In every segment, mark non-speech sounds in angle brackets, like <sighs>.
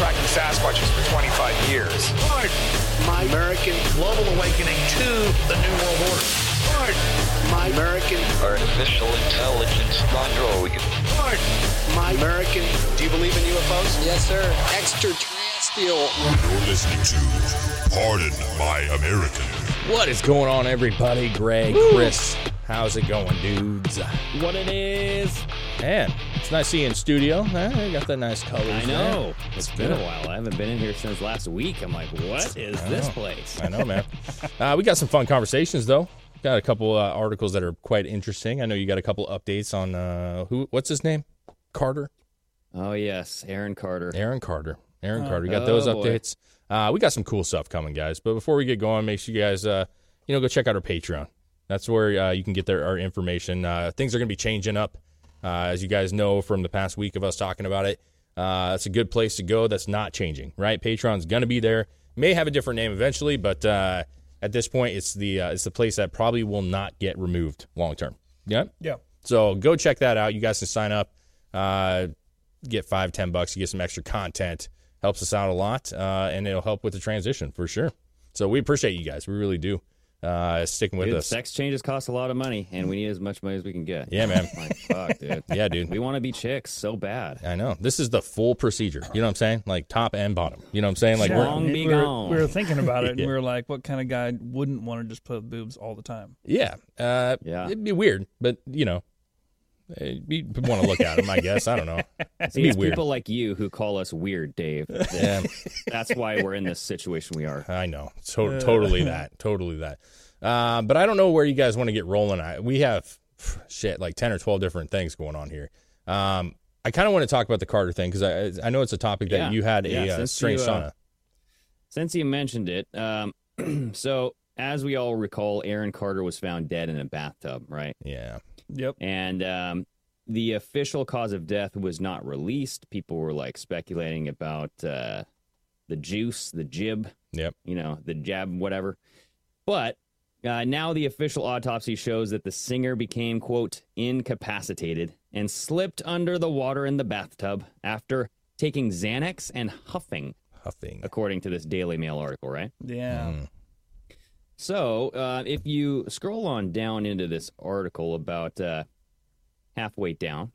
tracking Sasquatches for 25 years. My American. Global awakening to the New World Order. My American. Artificial intelligence android. My American. Do you believe in UFOs? Yes, sir. Extraterrestrial. You're listening to Pardon My American. What is going on, everybody? Greg, Chris, how's it going, dudes? what it is. Man, it's nice seeing you in studio. Eh, you got that nice colors. I know. There. It's been a while. I haven't been in here since last week. I'm like, what is this place? I know, man. <laughs> uh, we got some fun conversations though. Got a couple uh, articles that are quite interesting. I know you got a couple updates on uh, who? What's his name? Carter. Oh yes, Aaron Carter. Aaron Carter. Aaron Oh. Carter. We got Oh, those updates. Uh, we got some cool stuff coming, guys. But before we get going, make sure you guys, uh, you know, go check out our Patreon. That's where uh, you can get their, our information. Uh, things are going to be changing up, uh, as you guys know from the past week of us talking about it. Uh, that's a good place to go. That's not changing, right? Patreon's going to be there. May have a different name eventually, but uh, at this point, it's the uh, it's the place that probably will not get removed long term. Yeah. Yeah. So go check that out. You guys can sign up, uh, get five, ten bucks, you get some extra content. Helps us out a lot, uh, and it'll help with the transition for sure. So we appreciate you guys. We really do. Uh, sticking with Dude, us. sex changes cost a lot of money, and we need as much money as we can get. Yeah, man. <laughs> Like, fuck, dude. <laughs> Yeah, dude. We want to be chicks so bad. I know. This is the full procedure. You know what I'm saying? Like top and bottom. You know what I'm saying? Like Yeah. we're, Long we, be were, gone. we were thinking about it, and <laughs> Yeah. we were like, what kind of guy wouldn't want to just put boobs all the time? yeah, uh, Yeah. It'd be weird, but you know, you want to look at them. I guess I don't know. It'd See, it's weird. people like you who call us weird, Dave. Yeah. <laughs> That's why we're in this situation we are. I know. To- totally that. Totally that. Uh, but I don't know where you guys want to get rolling. I, we have shit like 10 or 12 different things going on here. Um, I kind of want to talk about the Carter thing because I, I know it's a topic that Yeah. you had Yeah, a uh, since strange you, uh, sauna. Since you mentioned it, um, <clears throat> so as we all recall, Aaron Carter was found dead in a bathtub, right? Yeah. Yep. And um, the official cause of death was not released. People were like speculating about uh, the juice, the jib, Yep. you know, the jab, whatever. But uh, now the official autopsy shows that the singer became, quote, incapacitated and slipped under the water in the bathtub after taking Xanax and huffing, Huffing. according to this Daily Mail article, right? Yeah. Mm. So, uh, if you scroll on down into this article about uh, halfway down,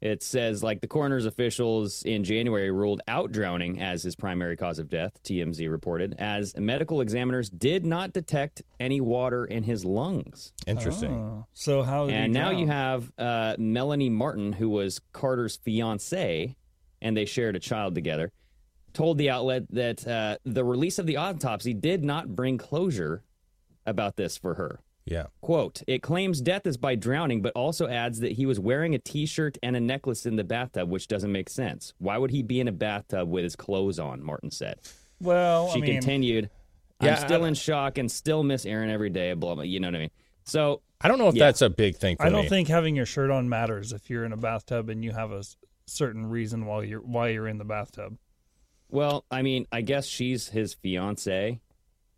it says like the coroner's officials in January ruled out drowning as his primary cause of death, TMZ reported, as medical examiners did not detect any water in his lungs. Interesting. Oh. So how? did he And now you have uh, Melanie Martin, who was Carter's fiance, and they shared a child together, told the outlet that uh, the release of the autopsy did not bring closure about this for her. Yeah. Quote, it claims death is by drowning, but also adds that he was wearing a t shirt and a necklace in the bathtub, which doesn't make sense. Why would he be in a bathtub with his clothes on? Martin said. Well, She I mean, continued, Yeah, I'm still I- in shock and still miss Aaron every day, blah, blah. You know what I mean? So, I don't know if Yeah. that's a big thing for I don't me. think having your shirt on matters if you're in a bathtub and you have a certain reason why you're why you're in the bathtub. Well, I mean, I guess she's his fiance,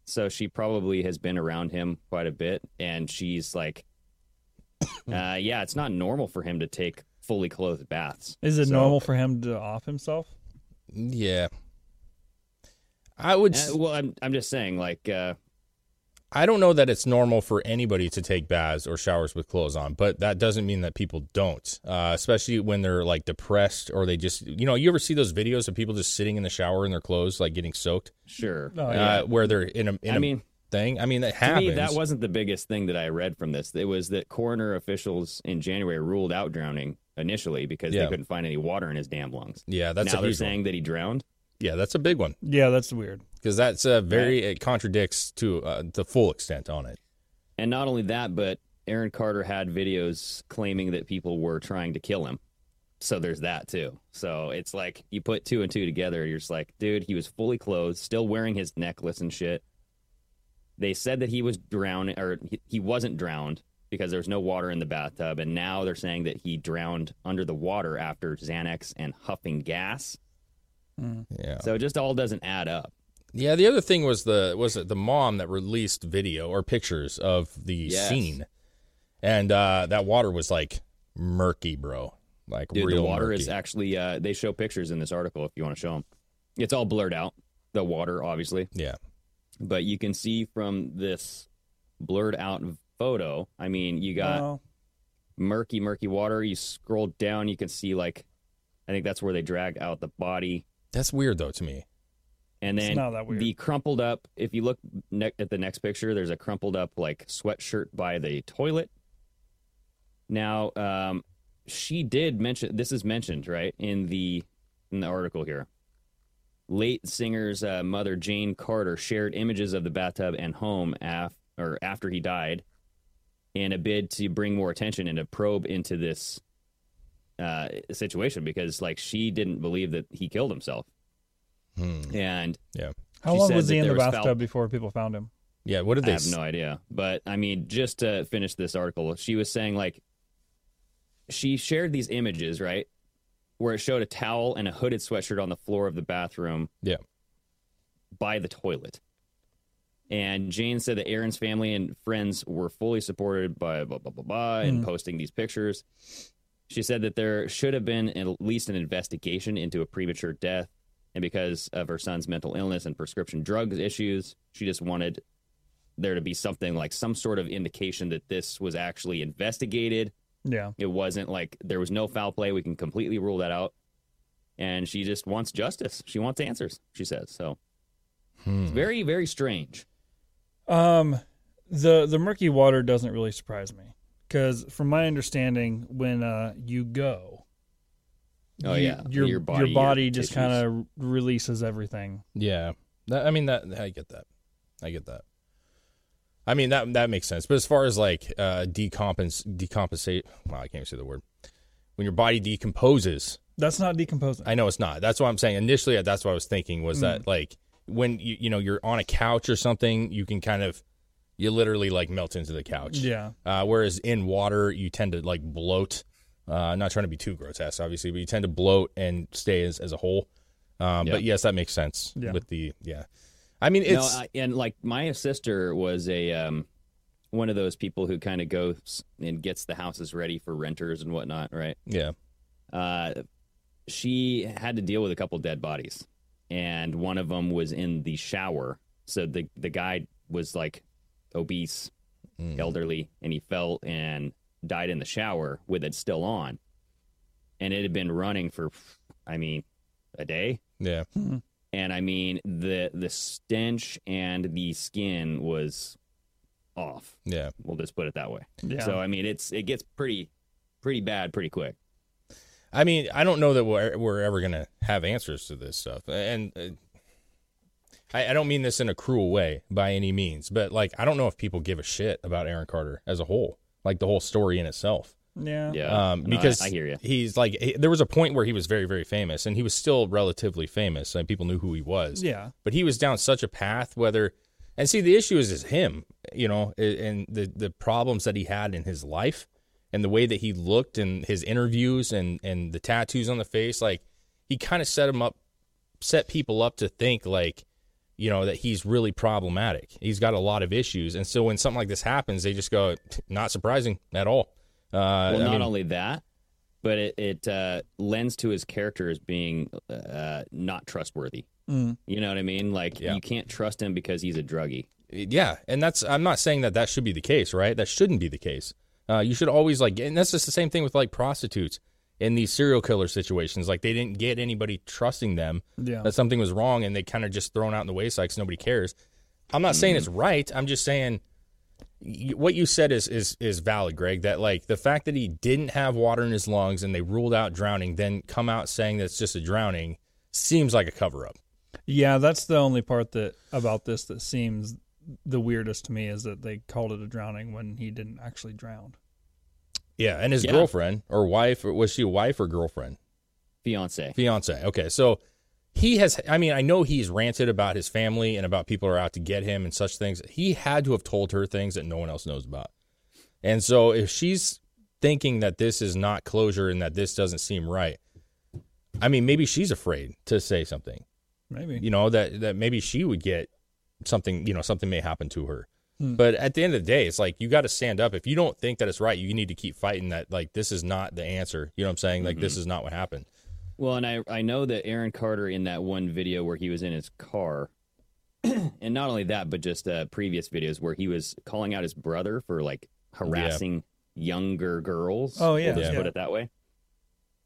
so she probably has been around him quite a bit, and she's like, <coughs> uh, yeah, it's not normal for him to take fully clothed baths. Is it So- normal for him to off himself? yeah. I would. Uh, well, I'm I'm just saying, like, uh, I don't know that it's normal for anybody to take baths or showers with clothes on, but that doesn't mean that people don't, uh, especially when they're like depressed or they just, you know, you ever see those videos of people just sitting in the shower in their clothes, like getting soaked, sure, Oh, uh, where they're in a, in I a mean, thing. I mean, that To happens. me, that wasn't the biggest thing that I read from this. It was that coroner officials in January ruled out drowning initially because Yeah. they couldn't find any water in his damn lungs. yeah, that's now a they're huge one. saying that he drowned. Yeah, that's a big one Yeah, that's weird. because that's a very it contradicts to uh, the full extent on it. And not only that, but Aaron Carter had videos claiming that people were trying to kill him. So there's that too. So it's like you put two and two together, you're just like, dude, he was fully clothed, still wearing his necklace and shit. They said that he was drowning, or he, he wasn't drowned because there was no water in the bathtub. And now they're saying that he drowned under the water after Xanax and huffing gas. Yeah. So it just all doesn't add up. Yeah, the other thing was the was it the mom that released video or pictures of the Yes. scene, and uh, that water was like murky, bro. Like Dude, real the water murky. is actually, uh, they show pictures in this article if you want to show them. It's all blurred out, the water, obviously. yeah, but you can see from this blurred out photo. I mean, you got Well, murky, murky water. You scroll down, you can see like, I think that's where they drag out the body, that's weird though to me. and then that the crumpled up. If you look ne- at the next picture, there's a crumpled up like sweatshirt by the toilet. Now, um, she did mention this is mentioned right in the in the article here. Late singer's uh, mother Jane Carter shared images of the bathtub and home af- or after he died, in a bid to bring more attention and a probe into this uh, situation because like she didn't believe that he killed himself, and Yeah, how long was he in the was bathtub foul- before people found him? yeah. What did they? I they? have s- no idea. But I mean, just to finish this article, she was saying like she shared these images, right? Where it showed a towel and a hooded sweatshirt on the floor of the bathroom Yeah, by the toilet. And Jane said that Aaron's family and friends were fully supported by blah blah blah blah and posting these pictures. She said that there should have been at least an investigation into a premature death, and because of her son's mental illness and prescription drug issues, she just wanted there to be something like some sort of indication that this was actually investigated. Yeah, It wasn't like there was no foul play. We can completely rule that out. And she just wants justice. She wants answers. She says so. It's very very strange. Um, the the murky water doesn't really surprise me because, from my understanding, when uh you go, Oh, you- yeah. your Your body, your body your just kind of releases everything. yeah. That, I mean that I get that. I get that. I mean that that makes sense. But as far as like uh, decompens decompensate, wow, I can't even say the word. When your body decomposes, That's not decomposing. I know it's not. That's what I'm saying. Initially, that's what I was thinking was that like when you you know you're on a couch or something, you can kind of you literally like melt into the couch. Yeah. Uh, whereas in water, you tend to like bloat. Uh, I'm not trying to be too grotesque, obviously, but you tend to bloat and stay as, as a whole. Um, Yeah. But yes, that makes sense Yeah. with the yeah. I mean, no, it's I, and like my sister was a um, one of those people who kind of goes and gets the houses ready for renters and whatnot, right? yeah, Uh, she had to deal with a couple dead bodies, and one of them was in the shower. So the the guy was like obese, elderly, and he fell and died in the shower with it still on, and it had been running for, I mean, a day. yeah, and I mean the the stench and the skin was off. yeah. We'll just put it that way. Yeah. So I mean, it's it gets pretty pretty bad pretty quick. I mean, I don't know that we're we're ever gonna have answers to this stuff, and uh, I, I don't mean this in a cruel way by any means, but like I don't know if people give a shit about Aaron Carter as a whole, like the whole story in itself. yeah. Yeah, um, No, because I, hear you. he's like he- there was a point where he was very very famous, and he was still relatively famous, and people knew who he was. Yeah. but he was down such a path. Whether and see the issue is is him, you know, and the the problems that he had in his life, and the way that he looked, and his interviews, and and the tattoos on the face, like he kind of set him up, set people up to think like. You know that he's really problematic. He's got a lot of issues, and so when something like this happens, they just go, "Not surprising at all." Uh, Well, I not mean- only that, but it it uh, lends to his character as being uh, not trustworthy. Mm. You know what I mean? Like Yeah. you can't trust him because he's a druggie. Yeah, and that's I'm not saying that that should be the case, right? That shouldn't be the case. Uh, you should always like, and that's just the same thing with like prostitutes in these serial killer situations. Like they didn't get anybody trusting them Yeah. that something was wrong, and they kind of just thrown out in the wayside because nobody cares. I'm not saying it's Mm-hmm. right. I'm just saying what you said is is is valid, Greg. That like the fact that he didn't have water in his lungs and they ruled out drowning, then come out saying that it's just a drowning seems like a cover up. Yeah, that's the only part that about this that seems the weirdest to me is that they called it a drowning when he didn't actually drown. Yeah, and his Yeah. girlfriend or wife or was she a wife or girlfriend? Fiance. Fiance. Okay, so he has. I mean, I know he's ranted about his family and about people who are out to get him and such things. He had to have told her things that no one else knows about. And so, if she's thinking that this is not closure and that this doesn't seem right, I mean, maybe she's afraid to say something. Maybe. You know that that maybe she would get something. You know, something may happen to her. Hmm. But at the end of the day, it's like you got to stand up. If you don't think that it's right, you need to keep fighting that. Like this is not the answer. You know what I'm saying? Like this is not what happened. Well, and I I know that Aaron Carter in that one video where he was in his car, <clears throat> and not only that, but just uh, previous videos where he was calling out his brother for like harassing younger girls. Oh, yeah, we'll just yeah. put it that way.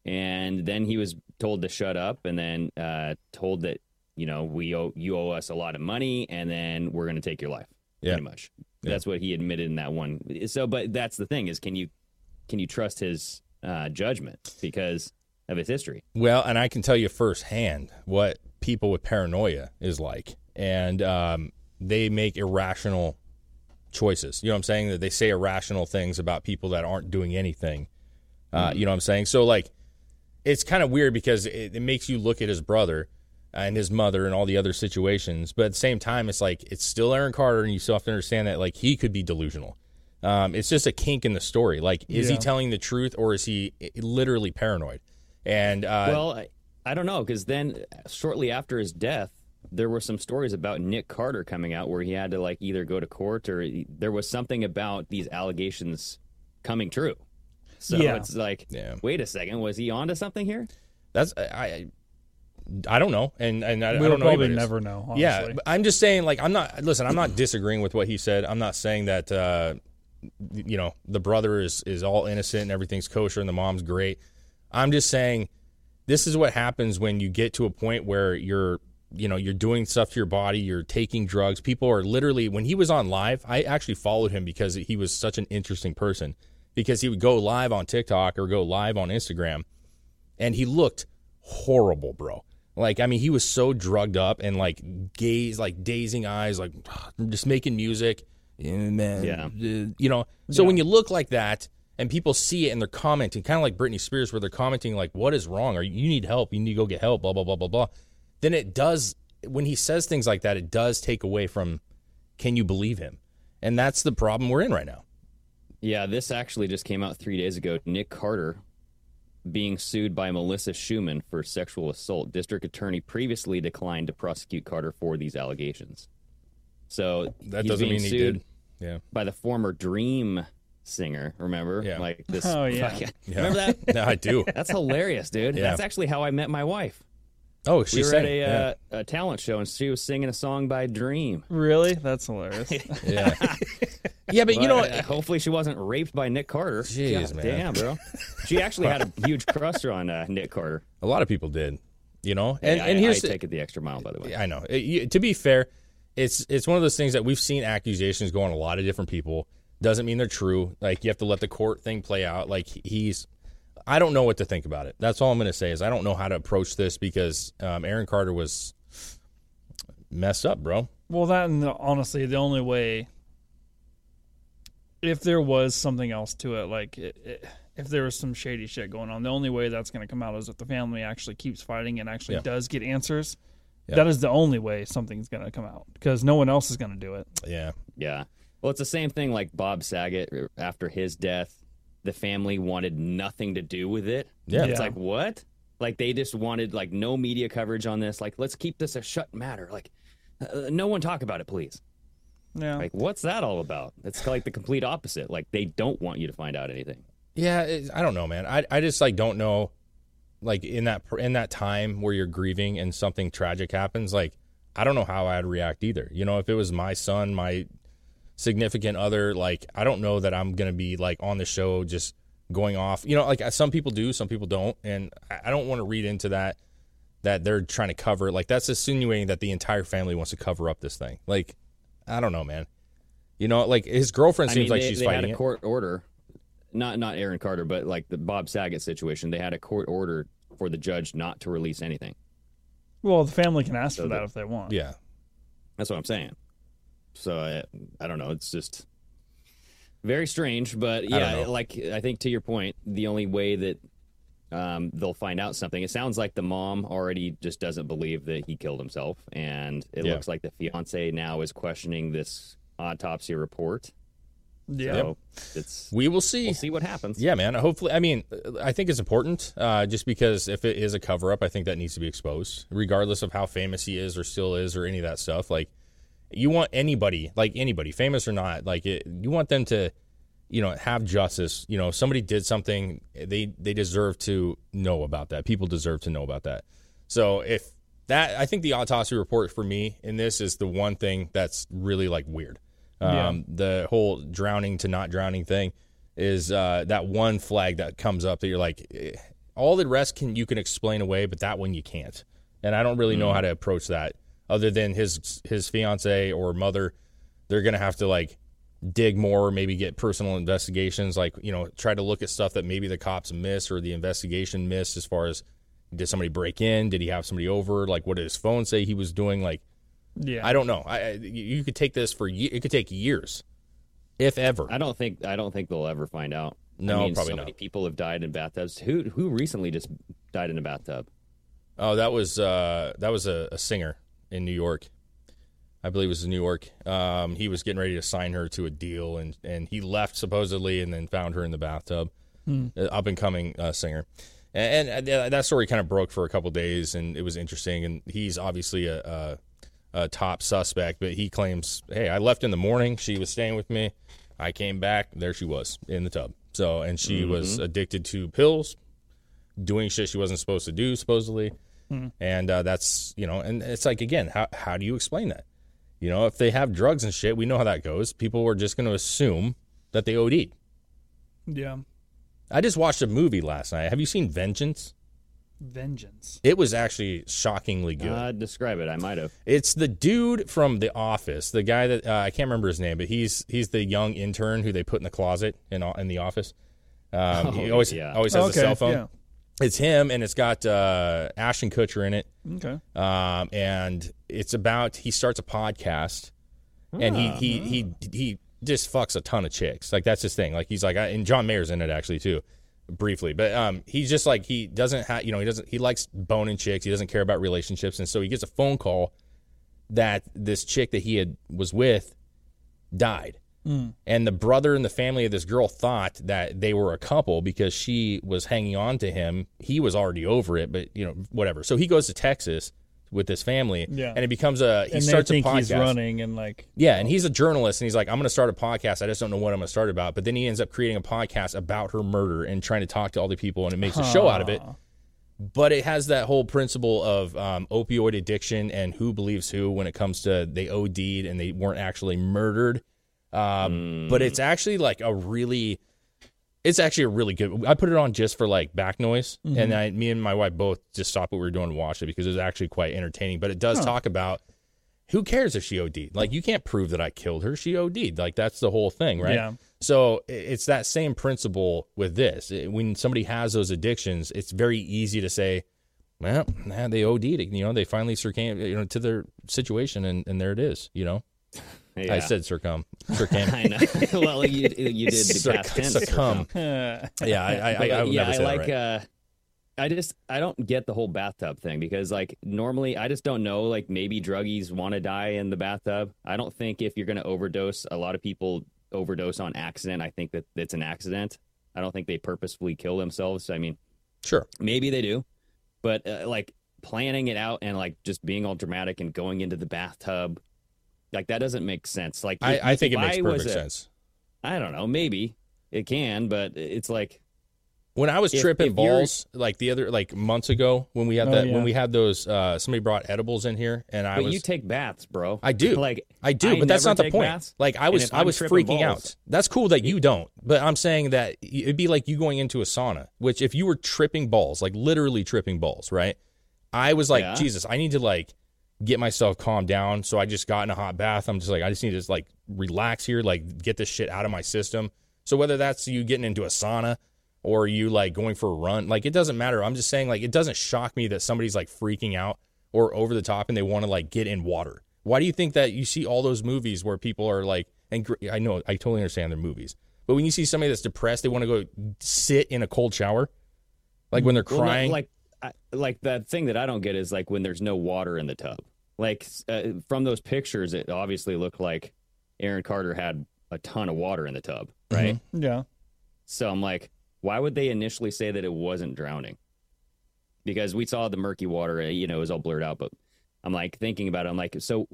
And then he was told to shut up, and then uh, told that you know we owe you owe us a lot of money, and then we're going to take your life. Yeah. Pretty much. That's what he admitted in that one. So, but that's the thing is, can you can you trust his uh, judgment because of his history? Well, and I can tell you firsthand what people with paranoia is like, and um, they make irrational choices. You know what I'm saying? That they say irrational things about people that aren't doing anything. Uh, You know what I'm saying? So like, it's kind of weird because it, it makes you look at his brother and his mother and all the other situations, but at the same time, it's like it's still Aaron Carter, and you still have to understand that like he could be delusional. Um, it's just a kink in the story. Like, is he telling the truth or is he eh, literally paranoid? And uh, well, I, I don't know because then shortly after his death, there were some stories about Nick Carter coming out where he had to like either go to court or he- there was something about these allegations coming true. So Yeah. it's like, Yeah. wait a second, was he onto something here? That's I, I, I don't know, and and I, I We'll don't know. probably never know. Honestly. Yeah, but I'm just saying. Like, I'm not. Listen, I'm not <clears throat> disagreeing with what he said. I'm not saying that. Uh, you know, the brother is is all innocent and everything's kosher and the mom's great. I'm just saying, this is what happens when you get to a point where you're. You know, you're doing stuff to your body. You're taking drugs. People are literally. When he was on live, I actually followed him because he was such an interesting person. Because he would go live on TikTok or go live on Instagram, and he looked horrible, bro. Like, I mean, he was so drugged up and like gaze, like dazing eyes, like <sighs> just making music. Yeah, man. Yeah. uh, You know, so when you look like that and people see it and they're commenting, kind of like Britney Spears, where they're commenting, like, what is wrong? Or you need help. You need to go get help, blah, blah, blah, blah, blah. Then it does, when he says things like that, it does take away from can you believe him? And that's the problem we're in right now. Yeah, this actually just came out three days ago. Nick Carter being sued by Melissa Schumann for sexual assault. District attorney previously declined to prosecute Carter for these allegations. So That he's doesn't being mean he did. Yeah. by the former Dream singer. Remember? Yeah. Like this. <laughs> Oh, yeah. fucking- <laughs> Yeah. Remember that? <laughs> Yeah, I do. That's hilarious, dude. Yeah. That's actually how I met my wife. Oh, she we were sang. at a, yeah. uh, a talent show and she was singing a song by Dream. Really? That's hilarious. yeah. Yeah, but you know, But, uh, hopefully she wasn't raped by Nick Carter. Jeez, God man. Damn, bro. She actually had a <laughs> huge cruster on uh, Nick Carter. a lot of people did. You know, and I, and here's I the- take it the extra mile, by the way. I know. It- you- to be fair, it's it's one of those things that we've seen accusations go on a lot of different people. Doesn't mean they're true. Like you have to let the court thing play out. Like he's, I don't know what to think about it. That's all I'm going to say is I don't know how to approach this because um, Aaron Carter was messed up, bro. Well, that and the, honestly, the only way, if there was something else to it, like it, it, if there was some shady shit going on, the only way that's going to come out is if the family actually keeps fighting and actually Yeah. does get answers. Yeah. That is the only way something's going to come out because no one else is going to do it. Yeah, Yeah. Well, it's the same thing like Bob Saget uh, after his death. The family wanted nothing to do with it. Yeah. It's Yeah. like, what? Like, they just wanted, like, no media coverage on this. Like, let's keep this a shut matter. Like, uh, no one talk about it, please. Yeah. Like, what's that all about? It's like the complete opposite. Like, they don't want you to find out anything. yeah. It, I don't know, man. I I just like don't know. Like in that in that time where you're grieving and something tragic happens, like I don't know how I'd react either. You know, if it was my son, my significant other, like I don't know that I'm gonna be like on the show just going off. You know, like some people do, some people don't, and I I don't want to read into that that they're trying to cover. Like that's insinuating that the entire family wants to cover up this thing. Like I don't know, man. You know, like his girlfriend I seems mean, like they, she's they fighting had a it. court order, not not Aaron Carter, but like the Bob Saget situation. They had a court order for the judge not to release anything. Well, the family can ask So for that the- if they want. Yeah. That's what I'm saying. So I, I don't know. It's just very strange, but yeah, know. like I think to your point, the only way that um, they'll find out something. It sounds like the mom already just doesn't believe that he killed himself, and it Yeah. looks like the fiance now is questioning this autopsy report. Yeah. So it's We will see. we'll see what happens. Yeah, man. Hopefully, I mean, I think it's important uh, just because if it is a cover up, I think that needs to be exposed, regardless of how famous he is or still is or any of that stuff. Like, you want anybody, like anybody, famous or not, like it, you want them to, you know, have justice. You know, if somebody did something, they they deserve to know about that. People deserve to know about that. So if that, I think the autopsy report for me in this is the one thing that's really like weird. Um, The whole drowning to not drowning thing is uh, that one flag that comes up that you're like, eh, all the rest can you can explain away, but that one you can't. And I don't really know how to approach that other than his his fiance or mother. They're gonna have to like dig more, maybe get personal investigations, like you know, try to look at stuff that maybe the cops missed or the investigation missed as far as did somebody break in, did he have somebody over, like what did his phone say he was doing, like Yeah. I don't know. I, I you you could take this for ye- it could take years, if ever. I don't think I don't think they'll ever find out. No, I mean, probably so not. many people have died in bathtubs. Who who recently just died in a bathtub? Oh, that was uh, that was a, a singer in New York. I believe it was in New York. Um, he was getting ready to sign her to a deal, and and he left supposedly, and then found her in the bathtub. Up and coming uh, singer, and, and uh, that story kind of broke for a couple days, and it was interesting. And he's obviously a, a, a top suspect, but he claims, "Hey, I left in the morning. She was staying with me. I came back. There she was in the tub. So, and she was addicted to pills, doing shit she wasn't supposed to do, supposedly." And uh, that's you know, and it's like again, how how do you explain that? You know, if they have drugs and shit, we know how that goes. People are just going to assume that they OD'd. yeah. I just watched a movie last night. Have you seen Vengeance? Vengeance. It was actually shockingly good. Uh, describe it. I might have. it's the dude from The Office, the guy that uh, I can't remember his name, but he's he's the young intern who they put in the closet in in the office. Um, he Oh, always yeah. always has okay. a cell phone. Yeah. It's him, and it's got uh, Ashton Kutcher in it. Okay. um, and it's about he starts a podcast, and he he he he just fucks a ton of chicks. Like that's his thing. Like he's like, and John Mayer's in it actually too, briefly. But um, he's just like he doesn't have you know he doesn't he likes boning chicks. He doesn't care about relationships, and so he gets a phone call that this chick that he had was with died. And the brother and the family of this girl thought that they were a couple because she was hanging on to him. He was already over it, but you know, whatever. So he goes to Texas with this family, Yeah. and it becomes a he and starts a podcast. he's running and like Yeah, and he's a journalist, and he's like, I'm going to start a podcast. I just don't know what I'm going to start about. But then he ends up creating a podcast about her murder and trying to talk to all the people, and it makes a show out of it. But it has that whole principle of um, opioid addiction and who believes who when it comes to they OD'd and they weren't actually murdered. Um, But it's actually like a really, it's actually a really good. I put it on just for like back noise, and I, me and my wife both just stopped what we were doing and watched it because it was actually quite entertaining. But it does talk about who cares if she OD'd? Like you can't prove that I killed her. She OD'd. Like that's the whole thing, right? Yeah. So it's that same principle with this. When somebody has those addictions, it's very easy to say, "Well, nah, they OD'd. You know, they finally succumbed, you know, to their situation, and, and there it is. You know, I Yeah. said succumb, succumb. <laughs> I know. <laughs> well, you you did the Succ- past tense. succumb. <laughs> Yeah, I, I, I, I would yeah, never I say like. that right. uh I just I don't get the whole bathtub thing because like normally I just don't know like maybe druggies want to die in the bathtub. I don't think if you're going to overdose, a lot of people overdose on accident. I think that it's an accident. I don't think they purposefully kill themselves. I mean, Sure. maybe they do, but uh, like planning it out and like just being all dramatic and going into the bathtub, like that doesn't make sense. Like I, I think it if makes perfect a- sense. I don't know, maybe it can, but it's like When I was If- tripping if balls, like the other like months ago, when we had Oh, that, yeah. when we had those, uh, somebody brought edibles in here, and I but was you take baths, bro. I do. <laughs> Like I do, I but that's not the point. baths, like I was I was freaking balls- out. That's cool that you don't, but I'm saying that it'd be like you going into a sauna, which if you were tripping balls, like literally tripping balls, right? I was like, Yeah. Jesus, I need to like get myself calmed down. So I just got in a hot bath. I'm just like, I just need to just like relax here, like get this shit out of my system. So whether that's you getting into a sauna or you like going for a run, like it doesn't matter. I'm just saying, like, it doesn't shock me that somebody's like freaking out or over the top and they want to like get in water. Why do you think that you see all those movies where people are like, and I know, I totally understand their movies, but when you see somebody that's depressed, they want to go sit in a cold shower, like when they're Well, no, crying. like, I, like the thing that I don't get is like when there's no water in the tub. Like uh, from those pictures, it obviously looked like Aaron Carter had a ton of water in the tub, right? Yeah. So I'm like, why would they initially say that it wasn't drowning? Because we saw the murky water, uh, you know, it was all blurred out. But I'm like thinking about it. I'm like, so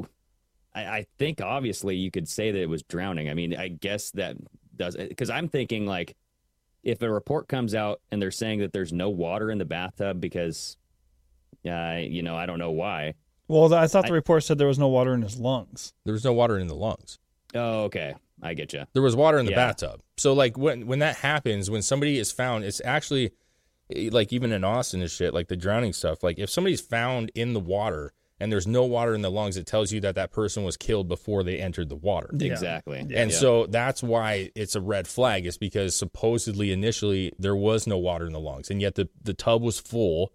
I, I think obviously you could say that it was drowning. I mean, I guess that does because I'm thinking like if a report comes out and they're saying that there's no water in the bathtub because, uh, you know, I don't know why. Well, I thought the I- report said there was no water in his lungs. there was no water in the lungs. Oh, okay, I get you. There was water in the Yeah. bathtub. So like when when that happens, when somebody is found, it's actually eh, like even in Austin and shit, like the drowning stuff. Like if somebody's found in the water and there's no water in the lungs, it tells you that that person was killed before they entered the water. Exactly. And Yeah. so that's why it's a red flag, is because supposedly initially there was no water in the lungs, and yet the, the tub was full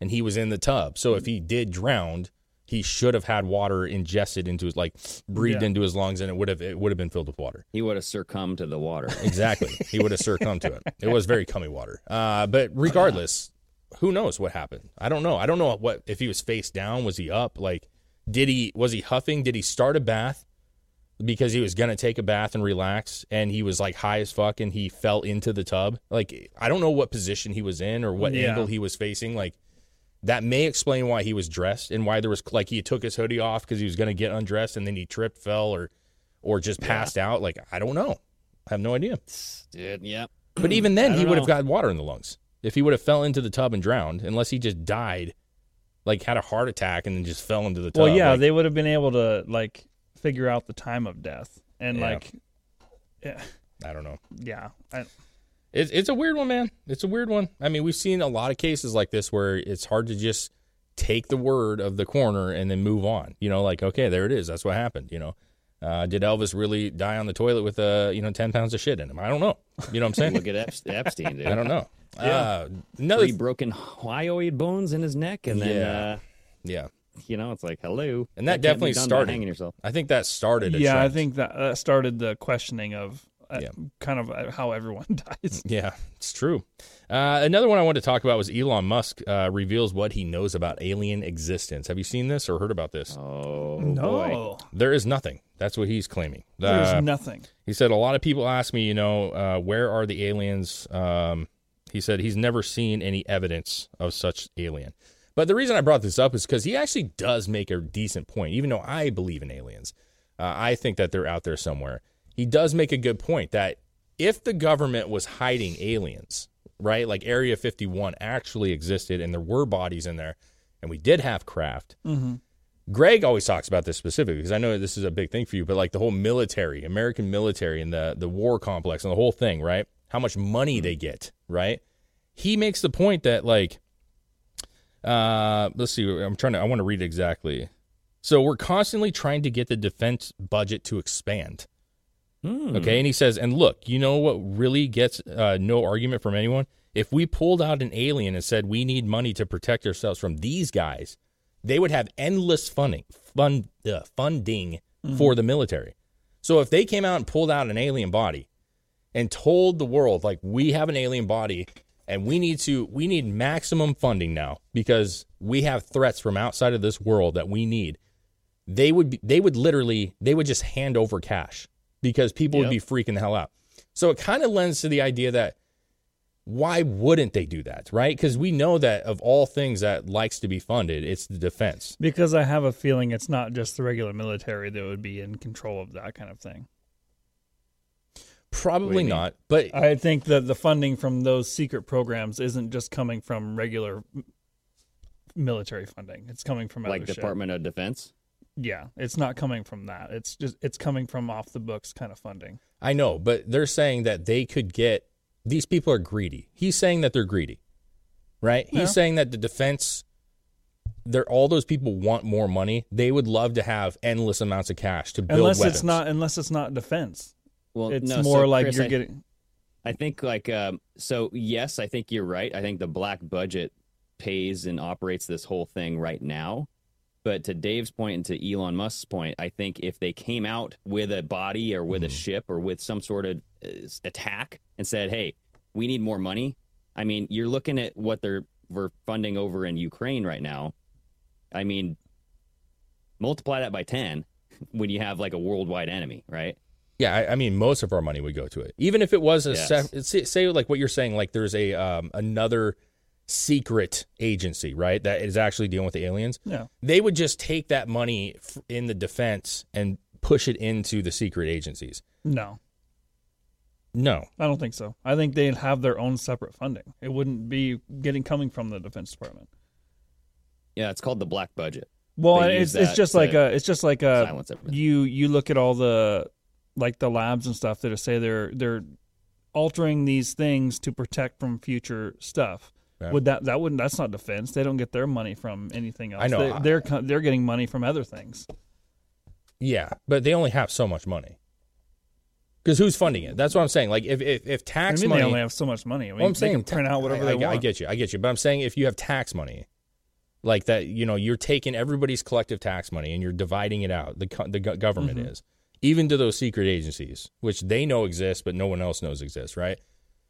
and he was in the tub. So if he did drown, he should have had water ingested into his like breathed Yeah. into his lungs and it would have it would have been filled with water. he would have succumbed to the water. <laughs> Exactly. he would have succumbed to it. It was very cummy water. Uh, but regardless, who knows what happened? I don't know. I don't know what if he was face down, was he up? Like did he was he huffing? Did he start a bath because he was gonna take a bath and relax and he was like high as fuck and he fell into the tub? Like I don't know what position he was in or what Yeah. angle he was facing. Like that may explain why he was dressed and why there was like he took his hoodie off because he was gonna get undressed and then he tripped, fell, or or just passed out. Like I don't know. I have no idea. Dude, yep. But even then, he would have know. got water in the lungs if he would have fell into the tub and drowned, unless he just died, like had a heart attack and then just fell into the tub. Well, yeah, Like, they would have been able to like figure out the time of death and Yeah. like, yeah, I don't know. yeah. I, It's it's a weird one, man. It's a weird one. I mean, we've seen a lot of cases like this where it's hard to just take the word of the coroner and then move on. You know, like okay, there it is. That's what happened. You know, uh, did Elvis really die on the toilet with uh you know ten pounds of shit in him? I don't know. You know what I'm saying? <laughs> Look at Ep- Epstein, dude. I don't know. <laughs> Uh, another Three broken hyoid bones in his neck, and then Yeah. uh, yeah, you know it's like hello, and that, can't definitely started. hanging yourself. I think that started. A yeah, I think that that started the questioning of Yeah. kind of uh, how everyone <laughs> dies. Yeah, it's true. Uh, another one I wanted to talk about was Elon Musk uh, reveals what he knows about alien existence. Have you seen this or heard about this? Oh boy. no, There is nothing. That's what he's claiming. there's Uh, nothing. he said a lot of people ask me, you know, uh, where are the aliens? Um, he said he's never seen any evidence of such alien. But the reason I brought this up is because he actually does make a decent point. Even though I believe in aliens, uh, I think that they're out there somewhere. He does make a good point that if the government was hiding aliens, right, like Area 51 actually existed and there were bodies in there, and we did have craft, Greg always talks about this specifically because I know this is a big thing for you, but like the whole military, American military and the the war complex and the whole thing, right? How much money they get, right? He makes the point that like uh let's see, I'm trying to I want to read exactly. So we're constantly trying to get the defense budget to expand. Okay, and he says, and look, you know what really gets uh, no argument from anyone? If we pulled out an alien and said we need money to protect ourselves from these guys, they would have endless funding, fund, uh, funding for the military. So if they came out and pulled out an alien body and told the world like we have an alien body and we need to we need maximum funding now because we have threats from outside of this world that we need, they would be, they would literally they would just hand over cash because people would be freaking the hell out. So it kind of lends to the idea that why wouldn't they do that, right? Because we know that of all things that likes to be funded, it's the defense. Because I have a feeling it's not just the regular military that would be in control of that kind of thing. Probably mean? not, but I think that the funding from those secret programs isn't just coming from regular military funding. It's coming from like other shit. Department of Defense. Yeah, it's not coming from that. It's just it's coming from off the books kind of funding. I know, but they're saying that they could get these people are greedy. He's saying that they're greedy, right? Yeah. He's saying that the defense they're all those people want more money. They would love to have endless amounts of cash to build unless weapons. it's not unless it's not defense. Well, it's no, more so, like Chris, you're I- getting. I think like um, so. Yes, I think you're right. I think the black budget pays and operates this whole thing right now. But to Dave's point and to Elon Musk's point, I think if they came out with a body or with a ship or with some sort of uh, attack and said, "Hey, we need more money," I mean, you're looking at what they're we're funding over in Ukraine right now. I mean, multiply that by ten <laughs> when you have like a worldwide enemy, right? Yeah, I, I mean, most of our money would go to it. Even if it was a Yes. say like what you're saying, like there's a um, another secret agency, right, that is actually dealing with the aliens. Yeah. They would just take that money in the defense and push it into the secret agencies. No, No, I don't think so. I think they'd have their own separate funding. It wouldn't be getting coming from the Defense Department. Yeah, it's called the black budget. Well, They it's use it's just like a it's just like a you you look at all the like the labs and stuff that say they're they're altering these things to protect from future stuff. Yeah. Would that that wouldn't that's not defense. They don't get their money from anything else. I know. They, they're they're getting money from other things. yeah, but they only have so much money. Because who's funding it? That's what I'm saying. Like if if, if I tax mean, money, they only have so much money. I mean, Well, I'm they saying can print out whatever I, they I, want. I get you. I get you. But I'm saying if you have tax money, like that, you know, you're taking everybody's collective tax money and you're dividing it out. The the government Mm-hmm. is even to those secret agencies, which they know exist, but no one else knows exist, right?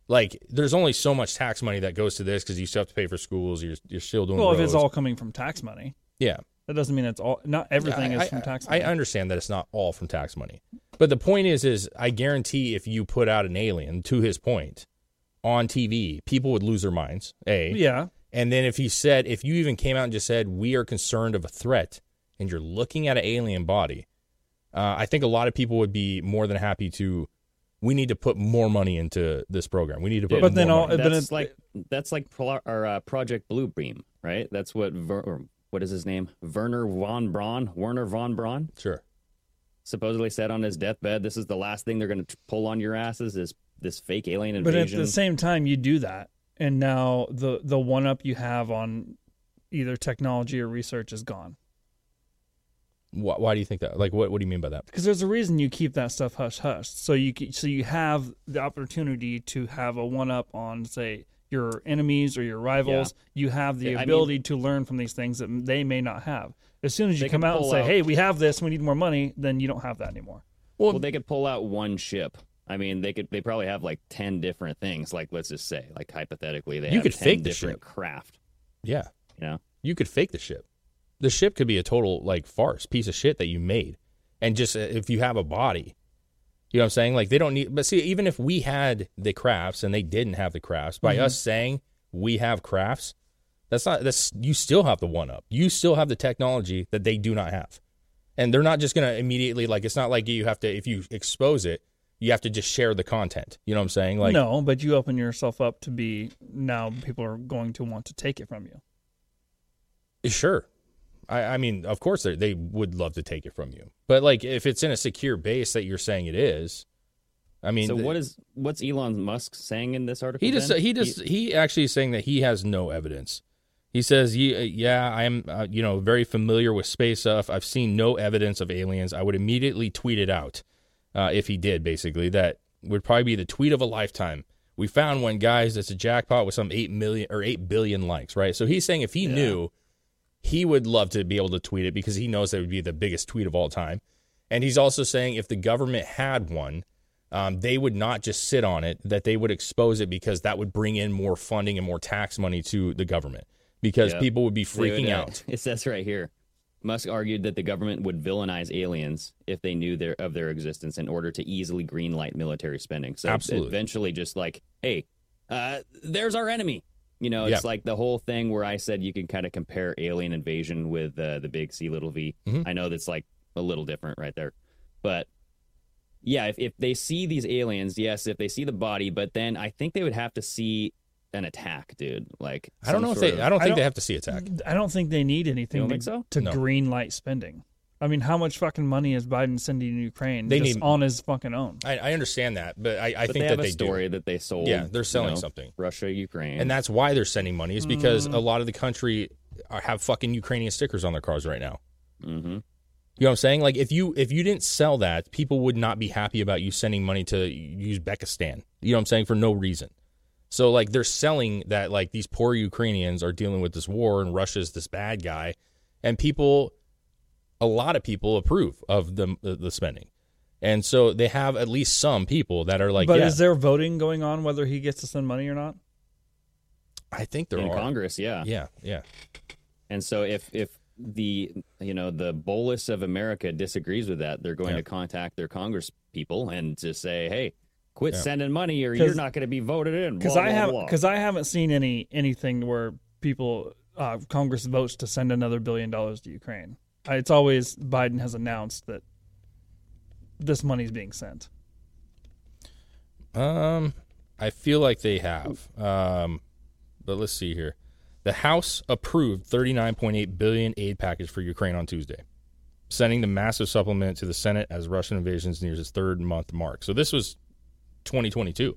Like, there's only so much tax money that goes to this because you still have to pay for schools. You're you're still doing. well, if it's all coming from tax money, yeah, that doesn't mean it's all. Not everything I, is from I- tax I, understand that it's not all from tax money, but the point is, is I guarantee if you put out an alien, to his point, on TV, people would lose their minds. A yeah, and then if he said, if you even came out and just said, we are concerned of a threat, and you're looking at an alien body, uh, I think a lot of people would be more than happy to. We need to put more money into this program. We need to put. But then more all- money. that's it- like that's like Pro- or, uh, Project Bluebeam, right? That's what Ver- or what is his name? Wernher von Braun, Wernher von Braun, sure. supposedly said on his deathbed, "This is the last thing they're going to pull on your asses is this fake alien invasion." but at the same time, you do that, and now the the one up you have on either technology or research is gone. Why, why do you think that? Like, what, what do you mean by that? because there's a reason you keep that stuff hush hush. So you so you have the opportunity to have a one up on say your enemies or your rivals. You have the Yeah, I mean- ability to learn from these things that they may not have. As soon as you come out and say, out- "Hey, we have this. We need more money," then you don't have that anymore. well, they could pull out one ship. I mean, they could. They probably have like ten different things. Like, let's just say, like hypothetically, they You have could 10 fake the ship. craft. Yeah. You know, you could fake the ship. The ship could be a total like farce, piece of shit that you made, and just uh, if you have a body, you know what I'm saying? Like they don't need. But see, even if we had the crafts and they didn't have the crafts, by us saying we have crafts, that's not that's you still have the one up. You still have the technology that they do not have, and they're not just gonna immediately like. It's not like you have to if you expose it, you have to just share the content. You know what I'm saying? Like no, but you open yourself up to be now people are going to want to take it from you. Sure. I, I mean, of course, they they would love to take it from you, but like if it's in a secure base that you're saying it is, I mean, so what is what's Elon Musk saying in this article? he just then? he just he actually is saying that he has no evidence. He says, "Yeah, I'm uh, you know very familiar with space stuff. I've seen no evidence of aliens. I would immediately tweet it out uh, if he did. Basically, that would probably be the tweet of a lifetime. We found one, guys. That's a jackpot with some eight million or eight billion likes, right? So he's saying if he knew, he would love to be able to tweet it because he knows that would be the biggest tweet of all time. And he's also saying if the government had one, um, they would not just sit on it, that they would expose it because that would bring in more funding and more tax money to the government because Yeah. people would be freaking uh, out. <laughs> It says right here. Musk argued that the government would villainize aliens if they knew their, of their existence in order to easily greenlight military spending. So Absolutely. eventually, just like, hey, uh, there's our enemy. You know, it's Yeah. like the whole thing where I said you can kind of compare alien invasion with uh, the big C little V. I Mhm. know that's like a little different right there, but yeah, if, if they see these aliens, yes, if they see the body, but then I think they would have to see an attack, dude. Like I don't know if they. of- I don't I think don't- they have to see attack. I don't think they need anything to, think so? to No. green light spending. I mean, how much fucking money is Biden sending to Ukraine They just need- on his fucking own? I, I understand that, but I, I but think they that have they a story do, that they sold. Yeah, they're you selling know, something. Russia, Ukraine, and that's why they're sending money is because Mm. a lot of the country are, have fucking Ukrainian stickers on their cars right now. Mm-hmm. You know what I'm saying? Like if you if you didn't sell that, people would not be happy about you sending money to Uzbekistan. You know what I'm saying? For no reason. So like they're selling that like these poor Ukrainians are dealing with this war and Russia's this bad guy, and people, a lot of people approve of the the spending, and so they have at least some people that are like, but yeah, is there voting going on whether he gets to send money or not? I think there in are Congress, yeah. yeah, yeah. And so if if the you know the bolus of America disagrees with that, they're going Yeah. to contact their Congress people and to say, "Hey, quit Yeah. sending money, or you're not going to be voted in." Because I have blah. because I haven't seen any anything where people uh, Congress votes to send another billion dollars to Ukraine. It's always Biden has announced that this money is being sent. Um, I feel like they have. Um, but let's see here. The House approved 39.8 billion aid package for Ukraine on Tuesday, sending the massive supplement to the Senate as Russian invasions nears its third month mark. So this was 2022.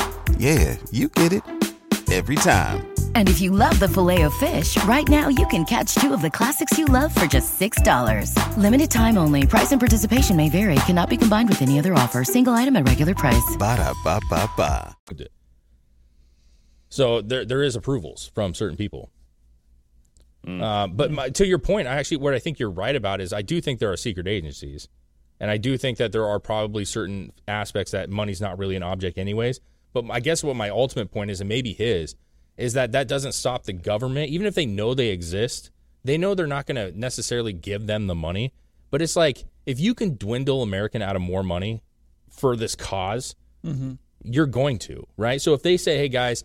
Yeah, you get it. Every time. And if you love the Filet-O-Fish, right now you can catch two of the classics you love for just $6. Limited time only. Price and participation may vary. Cannot be combined with any other offer. Single item at regular price. Ba-da-ba-ba-ba. So there there is approvals from certain people. Uh, but my, to your point, I actually what I think you're right about is I do think there are secret agencies, and I do think that there are probably certain aspects that money's not really an object anyways. But I guess what my ultimate point is, and maybe his, is that that doesn't stop the government, even if they know they exist, they know they're not going to necessarily give them the money. But it's like if you can dwindle American out of more money for this because mm-hmm. you're going to, right? So if they say, hey guys,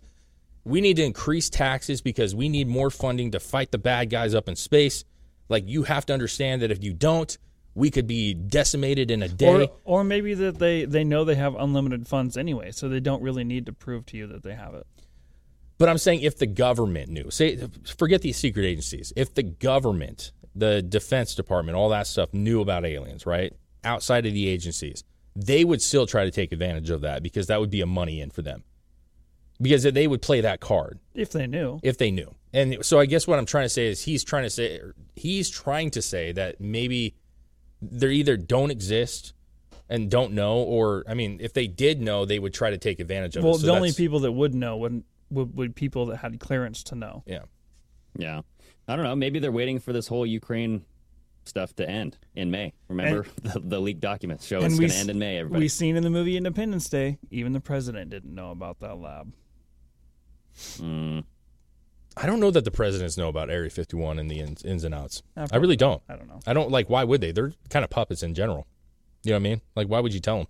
we need to increase taxes because we need more funding to fight the bad guys up in space, like you have to understand that if you don't, we could be decimated in a day. Or, or maybe that they, they know they have unlimited funds anyway, so they don't really need to prove to you that they have it. But I'm saying if the government knew, say, forget these secret agencies, if the government, the Defense Department, all that stuff knew about aliens, right? Outside of the agencies, they would still try to take advantage of that because that would be a money in for them. Because they would play that card If they knew. if they knew. And so I guess what I'm trying to say is he's trying to say he's trying to say that maybe they either don't exist and don't know, or I mean, if they did know, they would try to take advantage of Well, it. So the only that's- people that would know would, would would people that had clearance to know. yeah. Yeah. I don't know. Maybe they're waiting for this whole Ukraine stuff to end in May. Remember, <laughs> the, the leaked documents show it's going to end in May. Everybody. We seen in the movie Independence Day, even the president didn't know about that lab. Mm. I don't know that the presidents know about Area 51 and the ins, ins and outs. Uh, I really don't. I don't know. I don't like. Why would they? They're kind of puppets in general. You know what I mean? Like, why would you tell them?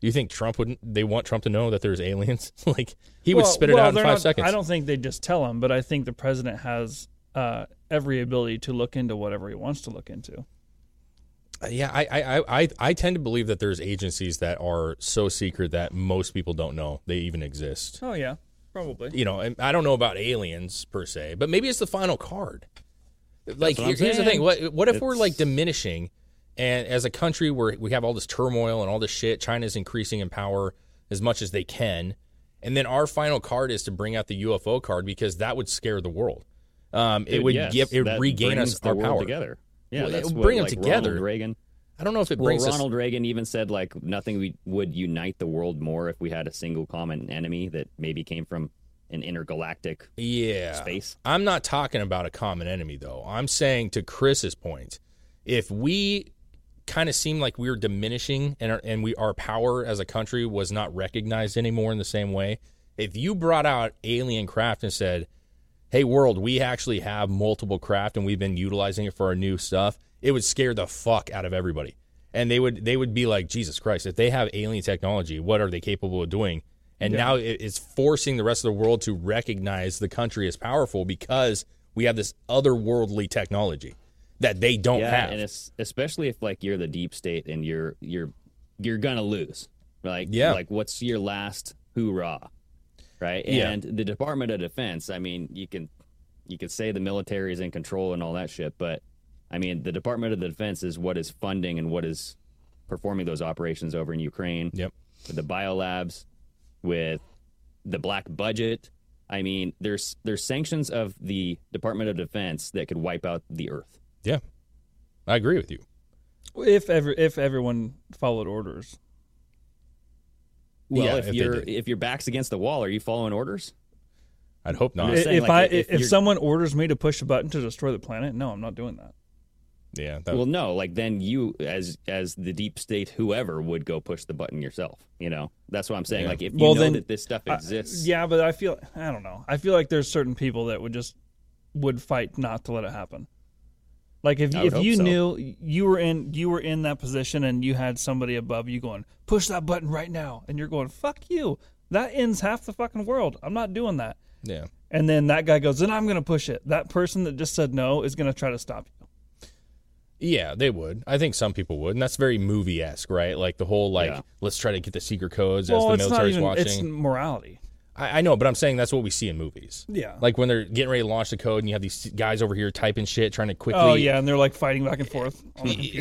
Do you think Trump wouldn't? They want Trump to know that there's aliens? <laughs> like, he would Well- spit it out in five not- seconds. I don't think they just tell him, but I think the president has uh, every ability to look into whatever he wants to look into. Uh, Yeah, I, I, I- I, I tend to believe that there's agencies that are so secret that most people don't know they even exist. Oh yeah, probably. You know, I don't know about aliens per se, but maybe it's the final card. Like, here- here's the thing: what, what if we're like diminishing, and as a country where we have all this turmoil and all this shit, China's increasing in power as much as they can, and then our final card is to bring out the UFO card because that would scare the world. Um, it Dude, would yes, give it regain us the our power together. Yeah, Well, that's it would what, bring them like, together. Ronald Reagan. I don't know if it Well, brings us. Ronald Reagan even said like nothing we, would unite the world more if we had a single common enemy that maybe came from an intergalactic Yeah. space. I'm not talking about a common enemy, though. I'm saying to Chris's point, if we kind of seemed like we were diminishing and our, and we our power as a country was not recognized anymore in the same way, if you brought out alien craft and said, "Hey, world, we actually have multiple craft and we've been utilizing it for our new stuff," it would scare the fuck out of everybody. And they would they would be like, "Jesus Christ! If they have alien technology, what are they capable of doing?" And Yeah. now it's forcing the rest of the world to recognize the country as powerful because we have this otherworldly technology that they don't yeah, have. and it's especially if like you're the deep state and you're you're you're gonna lose. Like Yeah. like what's your last hoorah, right? Yeah. And the Department of Defense. I mean, you can you could say the military is in control and all that shit, but I mean, the Department of the Defense is what is funding and what is performing those operations over in Ukraine. Yep. With the biolabs, with the black budget. I mean, there's there's sanctions of the Department of Defense that could wipe out the Earth. yeah, I agree with you. If ever if everyone followed orders. Well, Yeah, if, if they your if your back's against the wall, are you following orders? I'd hope not. I'm saying, if like, I if if, you're- someone orders me to push a button to destroy the planet, no, I'm not doing that. Yeah, that, well, no, like then you as as the deep state whoever would go push the button yourself. You know, that's what I'm saying. Yeah. Like if you well, know then that this stuff uh, exists, yeah, but I feel I don't know. I feel like there's certain people that would just would fight not to let it happen. Like if if you so. knew you were in you were in that position and you had somebody above you going push that button right now, and you're going fuck you. That ends half the fucking world. I'm not doing that. yeah. And then that guy goes, then I'm going to push it. That person that just said no is going to try to stop you. Yeah, they would. I think some people would, and that's very movie esque, right? Like the whole like Yeah. let's try to get the secret codes well, as the military's even. watching. It's morality. I, I know, but I'm saying that's what we see in movies. Yeah. Like when they're getting ready to launch the code, and you have these guys over here typing shit, trying to quickly. Oh yeah, and they're like fighting back and forth.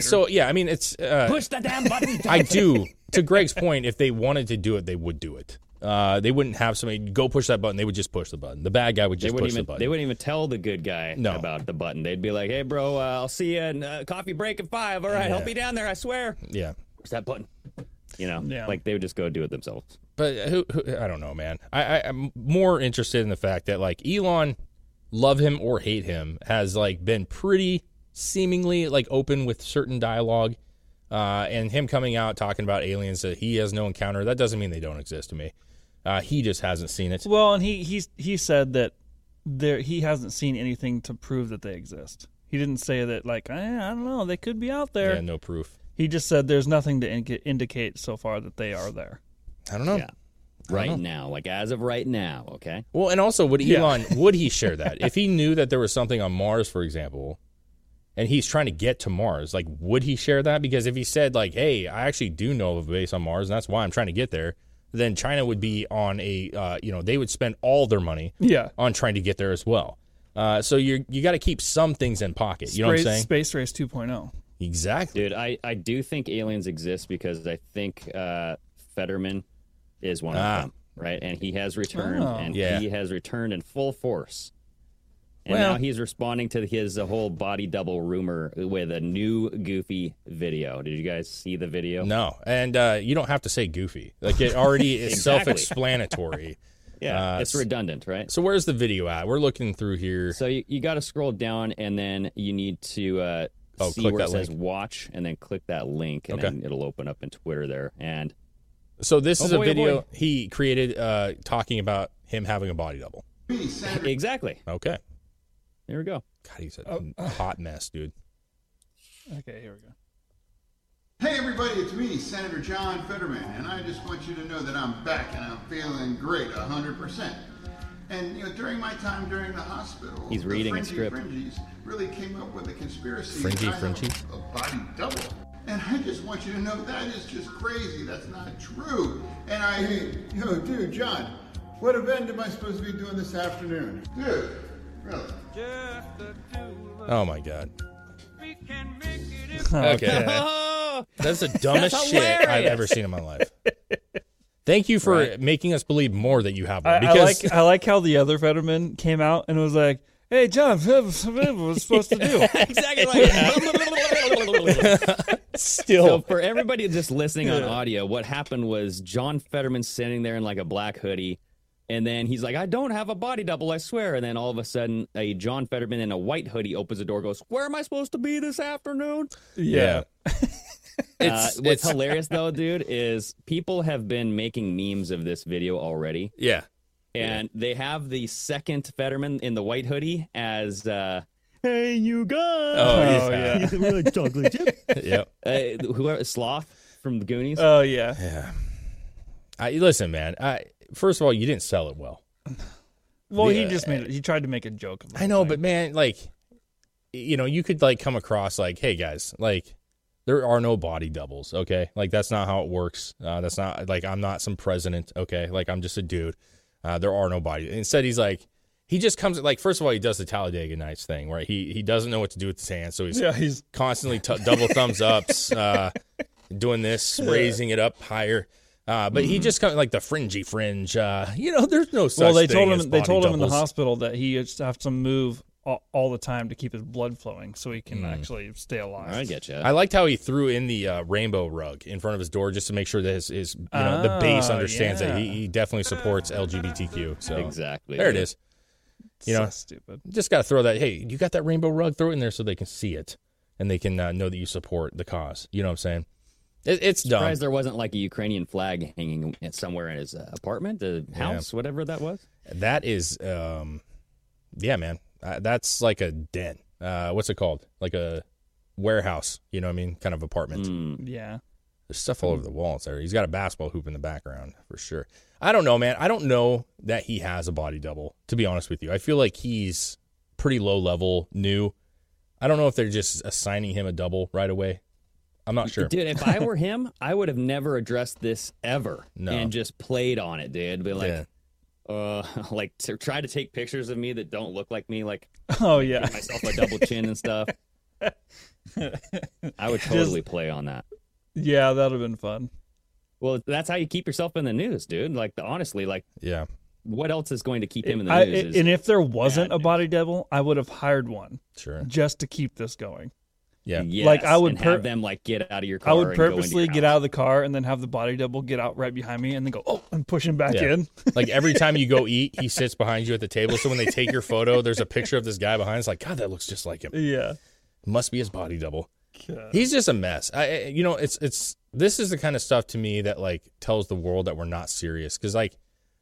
So yeah, I mean, it's uh, push the damn button. I do. To Greg's point, if they wanted to do it, they would do it. Uh, they wouldn't have somebody go push that button. They would just push the button. The bad guy would just push even the button. they wouldn't even tell the good guy No. about the button. They'd be like, "Hey, bro, uh, I'll see you in uh, coffee break at five. All right, Yeah. help me down there. I swear." yeah, Where's that button? You know, Yeah. like they would just go do it themselves. but who, who? I don't know, man. I, I, I'm more interested in the fact that like Elon, love him or hate him, has like been pretty seemingly like open with certain dialogue. Uh, and him coming out talking about aliens that he has no encounter, that doesn't mean they don't exist to me. Uh, he just hasn't seen it. well, and he he's he said that there he hasn't seen anything to prove that they exist. He didn't say that like eh, I don't know they could be out there. Yeah, no proof. He just said there's nothing to indi- indicate so far that they are there. I don't know. Yeah. Right now, like as of right now, okay. Well, and also, would Yeah. Elon <laughs> would he share that if he knew that there was something on Mars, for example, and he's trying to get to Mars? Like, would he share that? Because if he said like, "Hey, I actually do know of a base on Mars, and that's why I'm trying to get there," then China would be on a, uh, you know, they would spend all their money Yeah. on trying to get there as well. Uh, so you you got to keep some things in pocket. You know what I'm Space- saying? Space Race oh. 2.0. Exactly. Dude, I, I do think aliens exist because I think uh, Fetterman is one Ah. of them, right? And he has returned, Oh. and Yeah. he has returned in full force. And Well- now he's responding to his uh, whole body double rumor with a new goofy video. Did you guys see the video? No, and uh, you don't have to say goofy. Like it already <laughs> is Exactly. self-explanatory. <laughs> Yeah, Uh, it's redundant, right? So where's the video at? We're looking through here. So you, you got to scroll down, and then you need to uh, Oh, see click where it that says link. "watch," and then click that link, and Okay. then it'll open up in Twitter there. And So this Oh is boy, a oh video boy. he created uh, talking about him having a body double. exactly, Okay. There we go. God, he's a oh. hot mess, dude. Okay, here we go. Hey everybody, it's me, Senator John Fetterman, and I just want you to know that I'm back and I'm feeling great, 100%. And you know, during my time during the hospital, He's the reading a Fringy script. Fringies really came up with a conspiracy. Fringy that I have Fringies? A, a body double. And I just want you to know that is just crazy. That's not true. And I, hey, yo, dude, John, what event am I supposed to be doing this afternoon? Dude, really? Oh my god. <laughs> Okay. <laughs> That's the dumbest That's shit I've ever seen in my life. Thank you for Right. making us believe more that you have one. I, I Because like I like how the other Fetterman came out and was like, "Hey, John, <laughs> what was supposed to do?" exactly like still So for everybody just listening on audio, what happened was John Fetterman standing there in like a black hoodie, And then he's like, I don't have a body double, I swear. And then all of a sudden, a John Fetterman in a white hoodie opens the door, goes, Where am I supposed to be this afternoon? Yeah. <laughs> It's- uh, what's it's- hilarious <laughs> though, dude, is people have been making memes of this video already. Yeah. And they have the second Fetterman in the white hoodie as uh Hey you guys Oh, yeah. <laughs> We like chocolate chip. Yep. Uh, whoever Sloth from the Goonies. Oh yeah. Yeah. I, listen, man. I, first of all, you didn't sell it well. <laughs> Well, he just made it. He tried to make a joke. Of I know, but man, like, you know, you could like come across like, hey guys, like, there are no body doubles. Okay, like that's not how it works. Uh, that's not like I'm not some president. Okay, like I'm just a dude. Uh, there are no body. Instead, he's like, he just comes like first of all, he does the Talladega Nights thing, right? He he doesn't know what to do with his hands, so he's Yeah, he's- constantly t- double thumbs ups, <laughs> uh, doing this, raising it up higher. Uh, but he just kind of like the fringy fringe. Uh, you know, there's no such well, they thing told him. They body told him in the hospital that he just have to move all, all the time to keep his blood flowing, so he can actually stay alive. I get you. I liked how he threw in the uh, rainbow rug in front of his door just to make sure that his, his you know the base Oh, understands that he, he definitely supports LGBTQ. So Exactly. there it is. You so know, stupid. just got to throw that. Hey, you got that rainbow rug? Throw it in there so they can see it and they can uh, know that you support the cause. You know what I'm saying? It, it's dumb. Surprised there wasn't like a Ukrainian flag hanging somewhere in his uh, apartment, the Yeah. house, whatever that was. That is, um, yeah, man. Uh, that's like a den. Uh, what's it called? Like a warehouse. You know what I mean? Kind of apartment. Mm. Yeah. There's stuff all over the walls there. He's got a basketball hoop in the background for sure. I don't know, man. I don't know that he has a body double, to be honest with you. I feel like he's pretty low level, new. I don't know if they're just assigning him a double right away. I'm not sure. Dude, if I <laughs> were him, I would have never addressed this ever No. and just played on it, dude. Be like, Yeah. uh, <laughs> like to try to take pictures of me that don't look like me, like <laughs> Oh yeah. myself a double chin and stuff. I would totally play on that. Yeah, that'd have been fun. Well, that's how you keep yourself in the news, dude. Like, honestly, like, Yeah. what else is going to keep him in the I, news? is and if there wasn't a body double, I would have hired one Sure. just to keep this going. Yeah. Yes, like, I would and pur- have them like get out of your car. I would and go purposely get out of the car and then have the body double get out right behind me and then go, oh, and push him back Yeah. in. <laughs> like every time you go <laughs> eat, he sits behind you at the table. So when they take your photo, there's a picture of this guy behind. It's like, God, that looks just like him. yeah. Must be his body double. He's just a mess. I, I- you know, it's it's this is the kind of stuff to me that like tells the world that we're not serious. Because like,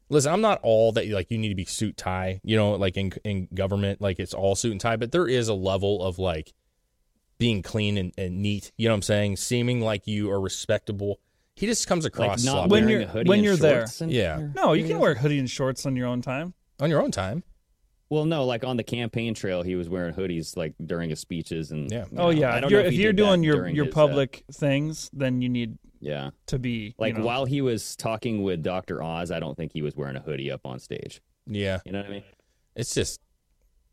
listen, I'm not all that like you need to be suit tie. You know, like in in government, like it's all suit and tie. But there is a level of like being clean and, and neat. You know what I'm saying? Seeming like you are respectable. He just comes like across not sloppy. When you're- a hoodie when and you're there. shorts and- Yeah. No, you can wear hoodie and shorts on your own time. on your own time. Well, no, like on the campaign trail, he was wearing hoodies like during his speeches and Yeah. you Oh yeah, I if don't you're, know if, if you're doing your during your his, uh, public things, then you need yeah, to be like you know, while he was talking with Doctor Oz, I don't think he was wearing a hoodie up on stage. Yeah. You know what I mean? It's just,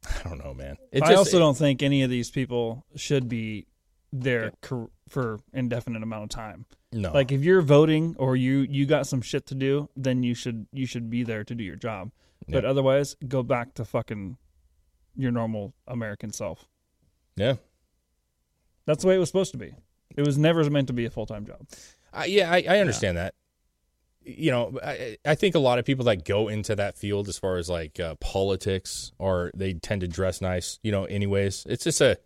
<laughs> I don't know, man. It I just, also don't think any of these people should be there cor- for indefinite amount of time. No. Like if you're voting or you you got some shit to do, then you should you should be there to do your job. But otherwise, go back to fucking your normal American self. yeah. That's the way it was supposed to be. It was never meant to be a full time job. I yeah, I, I understand that. You know, I, I think a lot of people that go into that field, as far as like uh, politics, or they tend to dress nice. You know, anyways, it's just a,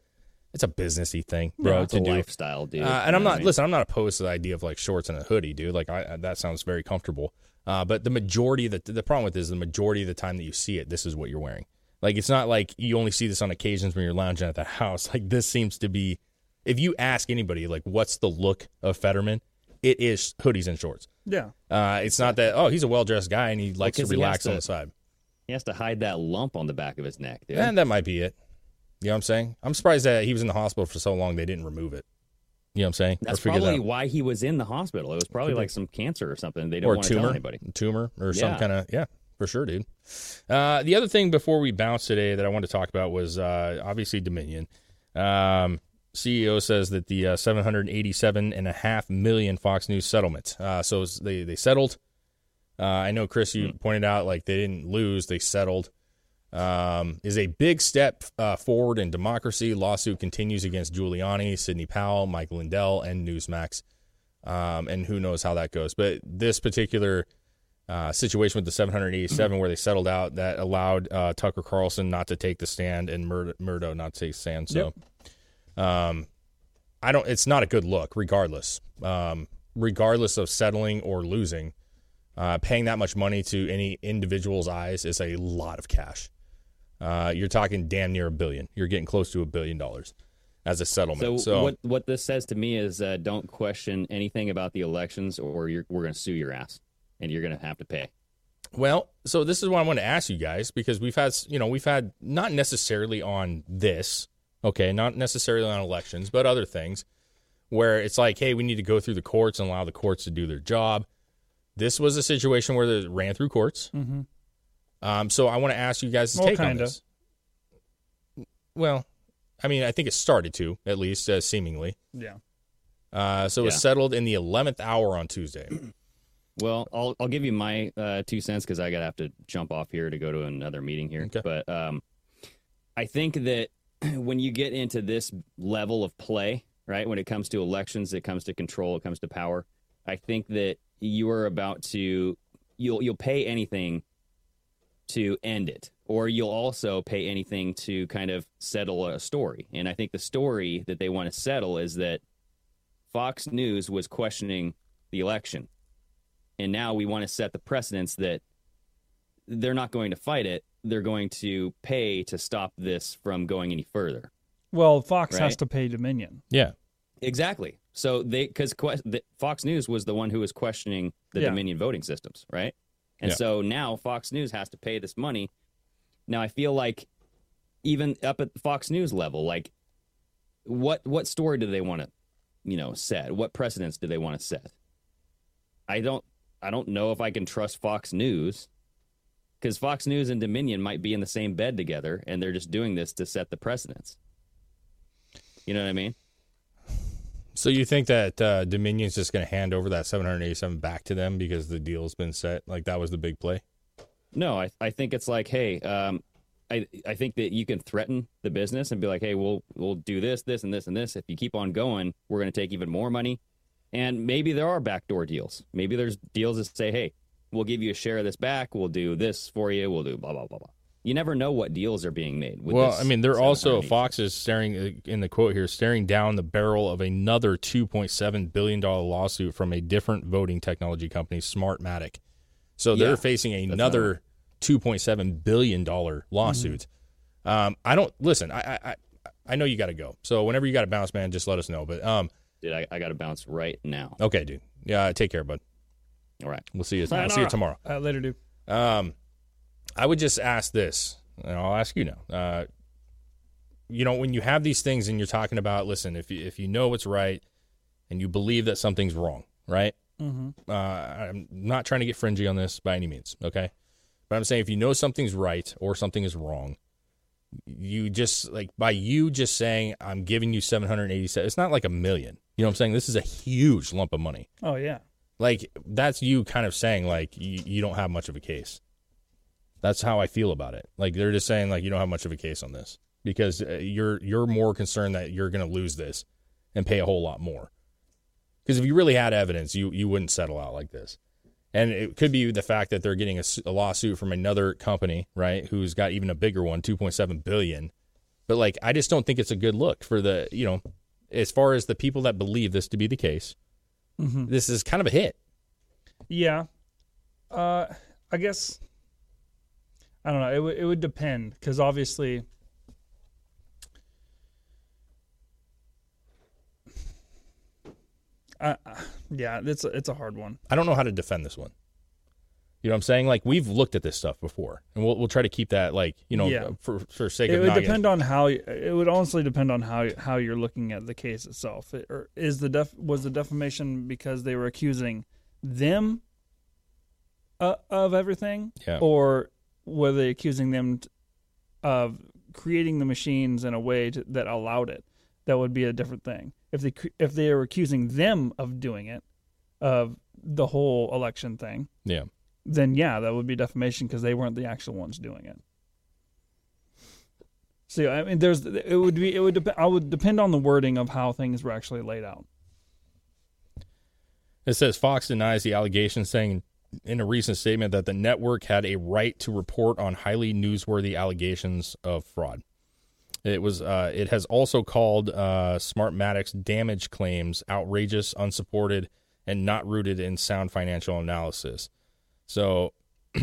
it's a businessy thing, bro, Yeah, it's a do. lifestyle, dude. Uh, You and I'm not I mean? listen. I'm not opposed to the idea of like shorts and a hoodie, dude. Like I, that sounds very comfortable. Uh, but the majority of the the problem with this is the majority of the time that you see it, this is what you're wearing. Like it's not like you only see this on occasions when you're lounging at the <laughs> house. Like this seems to be, if you ask anybody, like what's the look of Fetterman, it is hoodies and shorts. Yeah. Uh, it's not that oh he's a well dressed guy and he likes to 'cause he has relax on the side. He has to hide that lump on the back of his neck, dude. And that might be it. You know what I'm saying? I'm surprised that he was in the hospital for so long they didn't remove it. You know what I'm saying? That's or probably why he was in the hospital. It was probably like some cancer or something. They don't or want to tell tumor, anybody. tumor, or some kind of yeah, for sure, dude. Uh, the other thing before we bounce today that I want to talk about was uh, obviously Dominion. Um, CEO says that the uh, seven hundred eighty-seven and a half million Fox News settlement. Uh, so it's- they they settled. Uh, I know Chris, you Hmm. pointed out like they didn't lose; they settled. Um, is a big step uh, forward in democracy. Lawsuit continues against Giuliani, Sidney Powell, Mike Lindell, and Newsmax. Um, and who knows how that goes. But this particular uh, situation with the 787 where they settled out that allowed uh, Tucker Carlson not to take the stand and Mur- Murdo not to take the stand. So, um, I don't. It's not a good look, regardless. Um, regardless of settling or losing, uh, paying that much money to any individual's eyes is a lot of cash. Uh, you're talking damn near a billion. You're getting close to a billion dollars as a settlement. So, what what this says to me is uh, don't question anything about the elections, or you're, we're going to sue your ass, and you're going to have to pay. Well, so this is what I want to ask you guys because we've had, you know, we've had not necessarily on this, okay, not necessarily on elections, but other things where it's like, hey, we need to go through the courts and allow the courts to do their job. This was a situation where it ran through courts. Mm-hmm. Um, so I want to ask you guys to Well, take on kinda. this. Well, I mean, I think it started to at least, uh, seemingly. Yeah. Uh, so it was settled in the eleventh hour on Tuesday. <clears throat> Well, I'll I'll give you my uh, two cents because I gotta have to jump off here to go to another meeting here. But um, I think that <clears throat> when you get into this level of play, right, when it comes to elections, it comes to control, it comes to power. I think that you are about to you'll you'll pay anything to end it, or you'll also pay anything to kind of settle a story. And I think the story that they want to settle is that Fox News was questioning the election. And now we want to set the precedence that they're not going to fight it. They're going to pay to stop this from going any further. Well, Fox has to pay Dominion. Yeah. Exactly. So they because que- the, Fox News was the one who was questioning the Yeah. Dominion voting systems, right? And Yeah. so now Fox News has to pay this money. Now I feel like even up at the Fox News level, like what what story do they want to, you know, set? What precedents do they want to set? I don't I don't know if I can trust Fox News because Fox News and Dominion might be in the same bed together, and they're just doing this to set the precedents. You know what I mean? So you think that uh, Dominion's just going to hand over that 787 back to them because the deal's been set? Like that was the big play? No, I, I think it's like, hey, um, I I think that you can threaten the business and be like, hey, we'll we'll do this, this, and this, and this. If you keep on going, we're going to take even more money, and maybe there are backdoor deals. Maybe there's deals that say, hey, we'll give you a share of this back. We'll do this for you. We'll do blah blah blah blah. You never know what deals are being made. With well, this I mean, they're also 780. Fox is staring uh, in the quote here, staring down the barrel of another 2.7 billion dollar lawsuit from a different voting technology company, Smartmatic. So they're Yeah, facing another 2.7 billion dollar lawsuit. Um, I don't listen. I I I, I know you got to go. So whenever you got to bounce, man, just let us know. But um, dude, I, I got to bounce right now. okay, dude. Yeah, take care, bud. All right, we'll see you. I'll see you tomorrow. Uh, later, dude. Um, I would just ask this, and I'll ask you now. Uh, you know, when you have these things and you're talking about, listen, if you, if you know what's right and you believe that something's wrong, right? Mhm. Uh, I'm not trying to get fringy on this by any means, okay? But I'm saying if you know something's right or something is wrong, you just like by you just saying I'm giving you 787. It's not like a million. You know what I'm saying? This is a huge lump of money. Oh yeah. Like that's you kind of saying like you, you don't have much of a case. That's how I feel about it. Like they're just saying like you don't have much of a case on this because uh, you're you're more concerned that you're going to lose this and pay a whole lot more. Because if you really had evidence, you you wouldn't settle out like this. And it could be the fact that they're getting a lawsuit from another company, right, who's got even a bigger one, 2.7 billion. But like I just don't think it's a good look for the, you know, as far as the people that believe this to be the case. Mhm. This is kind of a hit. Yeah. Uh, I guess I don't know. It would it would depend because obviously. Uh, yeah, it's a, it's a hard one. I don't know how to defend this one. You know what I'm saying? Like we've looked at this stuff before, and we'll we'll try to keep that like you know Yeah. for for sake It of would getting- depend on how it would honestly depend on how how you're looking at the case itself. It, or is the def was the defamation because they were accusing them uh, of everything, Yeah. or were they accusing them t- of creating the machines in a way to, that allowed it? That would be a different thing. If they if they were accusing them of doing it, of the whole election thing, yeah. Then yeah, that would be defamation because they weren't the actual ones doing it. So I mean, there's it would be it would dep- I would depend on the wording of how things were actually laid out. It says Fox denies the allegations, saying in a recent statement that the network had a right to report on highly newsworthy allegations of fraud. It was. Uh, it has also called uh, Smartmatic's damage claims outrageous, unsupported, and not rooted in sound financial analysis. So <clears throat>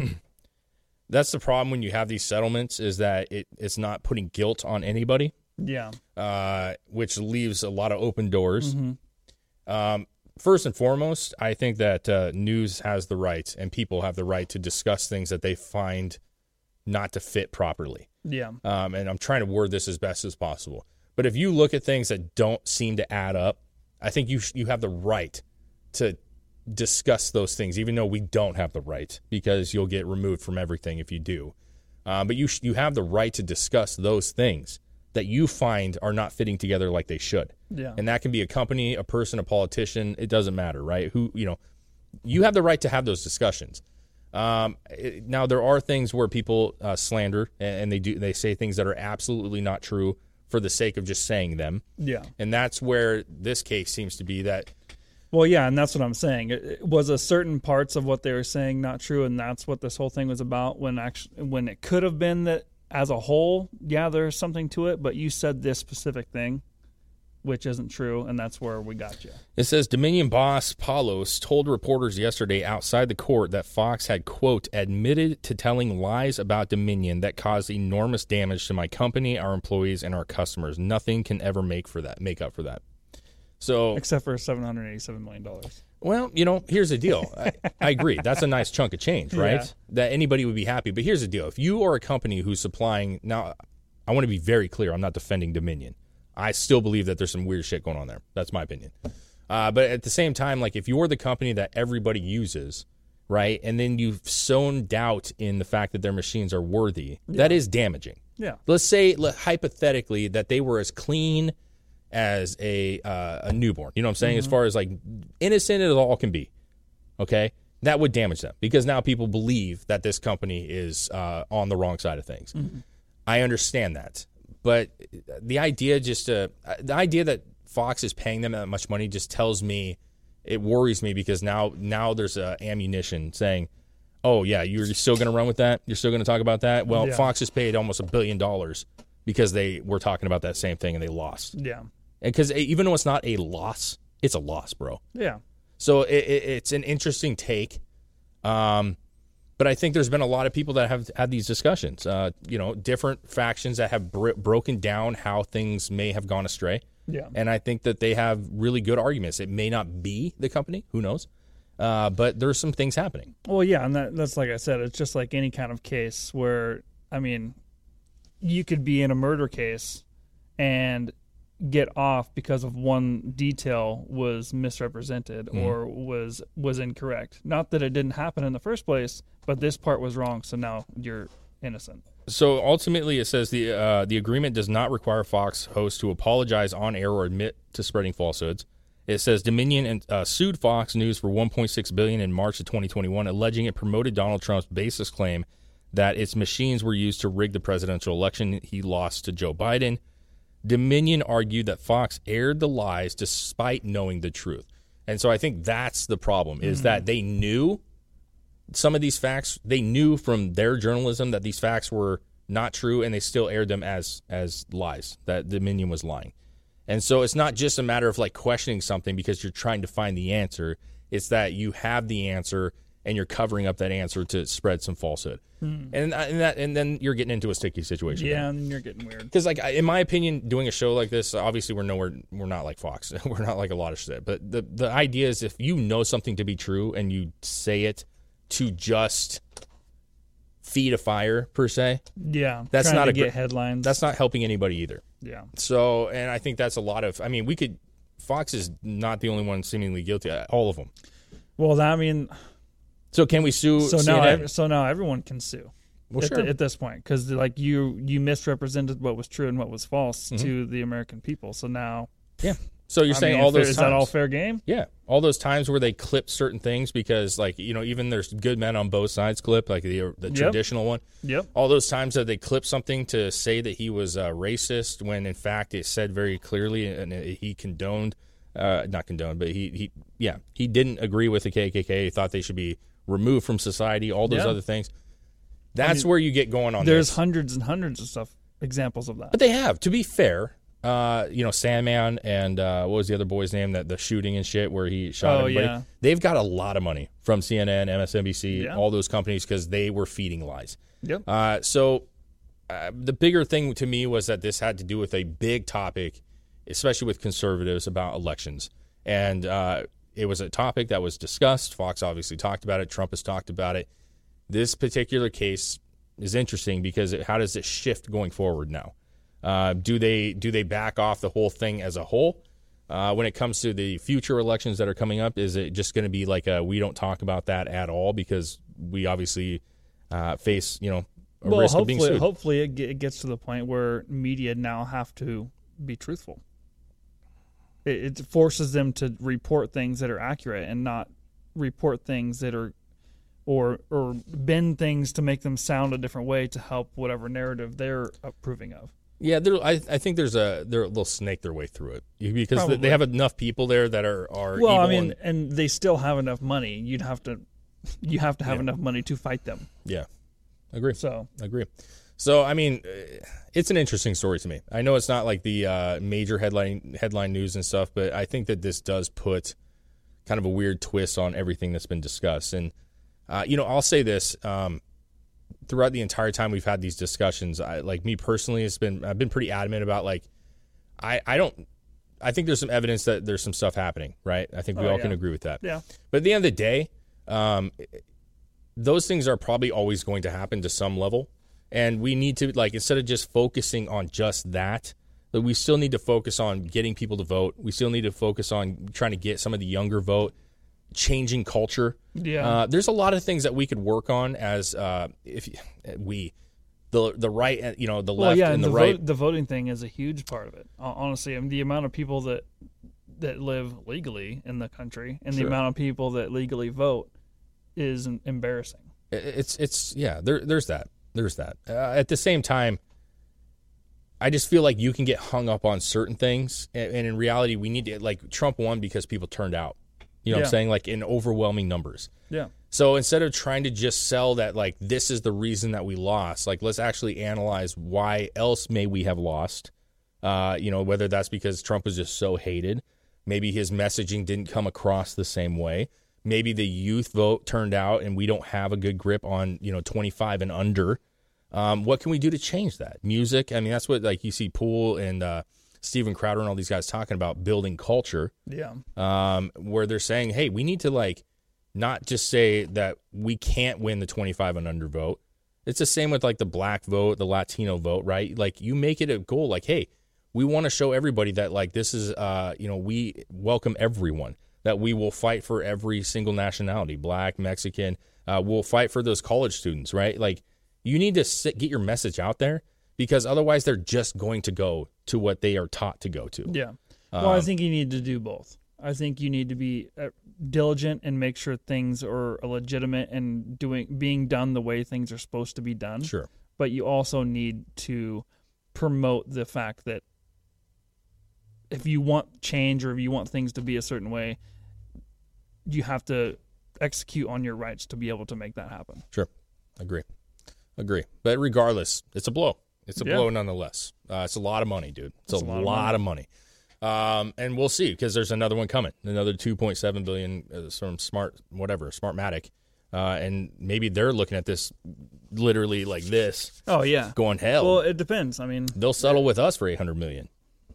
that's the problem when you have these settlements is that it, it's not putting guilt on anybody, Yeah. uh, which leaves a lot of open doors. Mhm. Um, first and foremost, I think that uh, news has the right and people have the right to discuss things that they find not to fit properly. Yeah. Um, and I'm trying to word this as best as possible. But if you look at things that don't seem to add up, I think you sh- you have the right to discuss those things, even though we don't have the right, because you'll get removed from everything if you do. Um, but you sh- you have the right to discuss those things that you find are not fitting together like they should. Yeah. And that can be a company, a person, a politician. It doesn't matter, right? Who you know, you have the right to have those discussions. Um, it- now there are things where people uh, slander and, and they do they say things that are absolutely not true for the sake of just saying them. Yeah. And that's where this case seems to be that Well, yeah, and that's what I'm saying. It, it was a certain parts of what they were saying not true, and that's what this whole thing was about. When actually, when it could have been that as a whole, yeah, there's something to it, but you said this specific thing, which isn't true, and that's where we got you. It says Dominion boss Poulos told reporters yesterday outside the court that Fox had, quote, admitted to telling lies about Dominion that caused enormous damage to my company, our employees, and our customers. Nothing can ever make for that, make up for that. So, Except for 787 million dollars. well, you know, here's the deal. I, I agree. That's a nice chunk of change, right? Yeah. That anybody would be happy. But here's the deal. If you are a company who's supplying, now, I want to be very clear. I'm not defending Dominion. I still believe that there's some weird shit going on there. That's my opinion. Uh, but at the same time, like if you're the company that everybody uses, right, and then you've sown doubt in the fact that their machines are worthy, that is damaging. Yeah. Let's say hypothetically that they were as clean as a uh, a newborn. You know what I'm saying? As far as like innocent as all can be. Okay, that would damage them because now people believe that this company is uh, on the wrong side of things. I understand that, but the idea just uh, the idea that Fox is paying them that much money just tells me it worries me because now now there's uh, ammunition saying, "Oh yeah, you're still going to run with that? You're still going to talk about that?" Well, Yeah. Fox has paid almost a billion dollars because they were talking about that same thing and they lost. Yeah. Because even though it's not a loss, it's a loss, bro. Yeah. So it, it, it's an interesting take. Um, but I think there's been a lot of people that have had these discussions. Uh, you know, different factions that have br- broken down how things may have gone astray. Yeah. And I think that they have really good arguments. It may not be the company, who knows? Uh, but there's some things happening. Well, yeah, and that, that's like I said, it's just like any kind of case where, I mean, you could be in a murder case and get off because of one detail was misrepresented Mhm. or was was incorrect. Not that it didn't happen in the first place, but this part was wrong, so now you're innocent. So ultimately, it says the uh, the agreement does not require Fox hosts to apologize on air or admit to spreading falsehoods. It says Dominion and, uh, sued Fox News for 1.6 billion in March of 2021, alleging it promoted Donald Trump's baseless claim that its machines were used to rig the presidential election he lost to Joe Biden. Dominion argued that Fox aired the lies despite knowing the truth. And so I think that's the problem is Mhm. that they knew some of these facts they knew from their journalism that these facts were not true and they still aired them as as lies that Dominion was lying. And so it's not just a matter of like questioning something because you're trying to find the answer. It's that you have the answer and you're covering up that answer to spread some falsehood. Hmm. And, and that and then you're getting into a sticky situation. Yeah, and you're getting weird. Because, like, in my opinion, doing a show like this, obviously, we're nowhere. We're not like Fox. <laughs> we're not like a lot of shit. But the the idea is, if you know something to be true and you say it to just feed a fire per se, Yeah, that's not a get headlines. That's not helping anybody either. Yeah. So, and I think that's a lot of. I mean, we could. Fox is not the only one seemingly guilty. uh, All of them. Well, I mean, So can we sue? so now ev- so now everyone can sue. Well, at, sure. the- at this point, because like you you misrepresented what was true and what was false Mhm. to the American people. So now, Yeah. So you're I saying mean, all those is times, that all fair game? Yeah, all those times where they clip certain things because, like, you know, even there's good men on both sides clip, like the the Yep. traditional one. Yep. All those times that they clip something to say that he was uh, racist when in fact it said very clearly and it, he condoned uh, not condoned, but he he yeah he didn't agree with the KKK. He thought they should be removed from society. All those Yeah. other things. That's mean, where you get going on. There's this. hundreds and hundreds of stuff examples of that. But they have. To be fair, uh, you know, Sandmann and uh, what was the other boy's name? That the shooting and shit where he shot Oh, everybody. yeah. They've got a lot of money from CNN, MSNBC, Yeah. all those companies because they were feeding lies. Yep. Uh, so uh, the bigger thing to me was that this had to do with a big topic, especially with conservatives about elections, and uh, it was a topic that was discussed. Fox obviously talked about it. Trump has talked about it. This particular case is interesting because it, how does it shift going forward now? Uh, do they do they back off the whole thing as a whole? Uh, when it comes to the future elections that are coming up, is it just going to be like a, we don't talk about that at all because we obviously uh, face you know a well, risk of being hopefully, hopefully it gets to the point where media now have to be truthful. It, it forces them to report things that are accurate and not report things that are, or or bend things to make them sound a different way to help whatever narrative they're approving of. Yeah, I, I think there's a they're a little snake their way through it because Probably. they have enough people there that are are Well, I mean, and- and they still have enough money. You'd have to, you have to have Yeah. enough money to fight them. yeah, agree. So agree. So I mean, uh, it's an interesting story to me. I know it's not like the uh, major headline headline news and stuff, but I think that this does put kind of a weird twist on everything that's been discussed. And uh, you know, I'll say this: um, throughout the entire time we've had these discussions, I, like me personally, it's been I've been pretty adamant about like I I don't. I think there's some evidence that there's some stuff happening, right? I think we Oh, all can agree with that. Yeah. But at the end of the day, um, those things are probably always going to happen to some level. And we need to, like, instead of just focusing on just that, that we still need to focus on getting people to vote. We still need to focus on trying to get some of the younger vote, changing culture. Yeah. Uh, there's a lot of things that we could work on as uh, if we, the the right, uh, you know, the well, left yeah, and and the, the, right. vote, the voting thing is a huge part of it. Honestly, I mean, the amount of people that that live legally in the country and the amount of people that legally vote is embarrassing. It's it's yeah. There there's that. There's that. Uh, at the same time, I just feel like you can get hung up on certain things, and, and in reality, we need to like Trump won because people turned out. You know what I'm saying? Like in overwhelming numbers. Yeah. So instead of trying to just sell that like this is the reason that we lost, like let's actually analyze why else may we have lost. Uh, you know, whether that's because Trump was just so hated, maybe his messaging didn't come across the same way. Maybe the youth vote turned out and we don't have a good grip on, you know, 25 and under. Um, what can we do to change that? Music. I mean, that's what like you see Pool and uh, Steven Crowder and all these guys talking about building culture Yeah. um, where they're saying, hey, we need to like not just say that we can't win the 25 and under vote. It's the same with like the black vote, the Latino vote, right? Like you make it a goal, like, hey, we want to show everybody that like this is, uh, you know, we welcome everyone. That we will fight for every single nationality, black, Mexican. Uh, we'll fight for those college students, right? Like you need to sit, get your message out there because otherwise they're just going to go to what they are taught to go to. Yeah. Well, I Um, think you need to do both. I think you need to be uh, diligent and make sure things are legitimate and doing being done the way things are supposed to be done. Sure. But you also need to promote the fact that if you want change or if you want things to be a certain way, you have to execute on your rights to be able to make that happen. Sure. Agree. Agree. But regardless, it's a blow. It's a Yeah. blow nonetheless. Uh, it's a lot of money, dude. It's, It's a, a lot lot, of of money. Um, and we'll see because there's another one coming, another 2.7 billion uh, from Smart, whatever, Smartmatic. Uh, and maybe they're looking at this literally like this. Oh yeah. Going hell. Well, it depends. I mean, They'll settle with us for 800 million.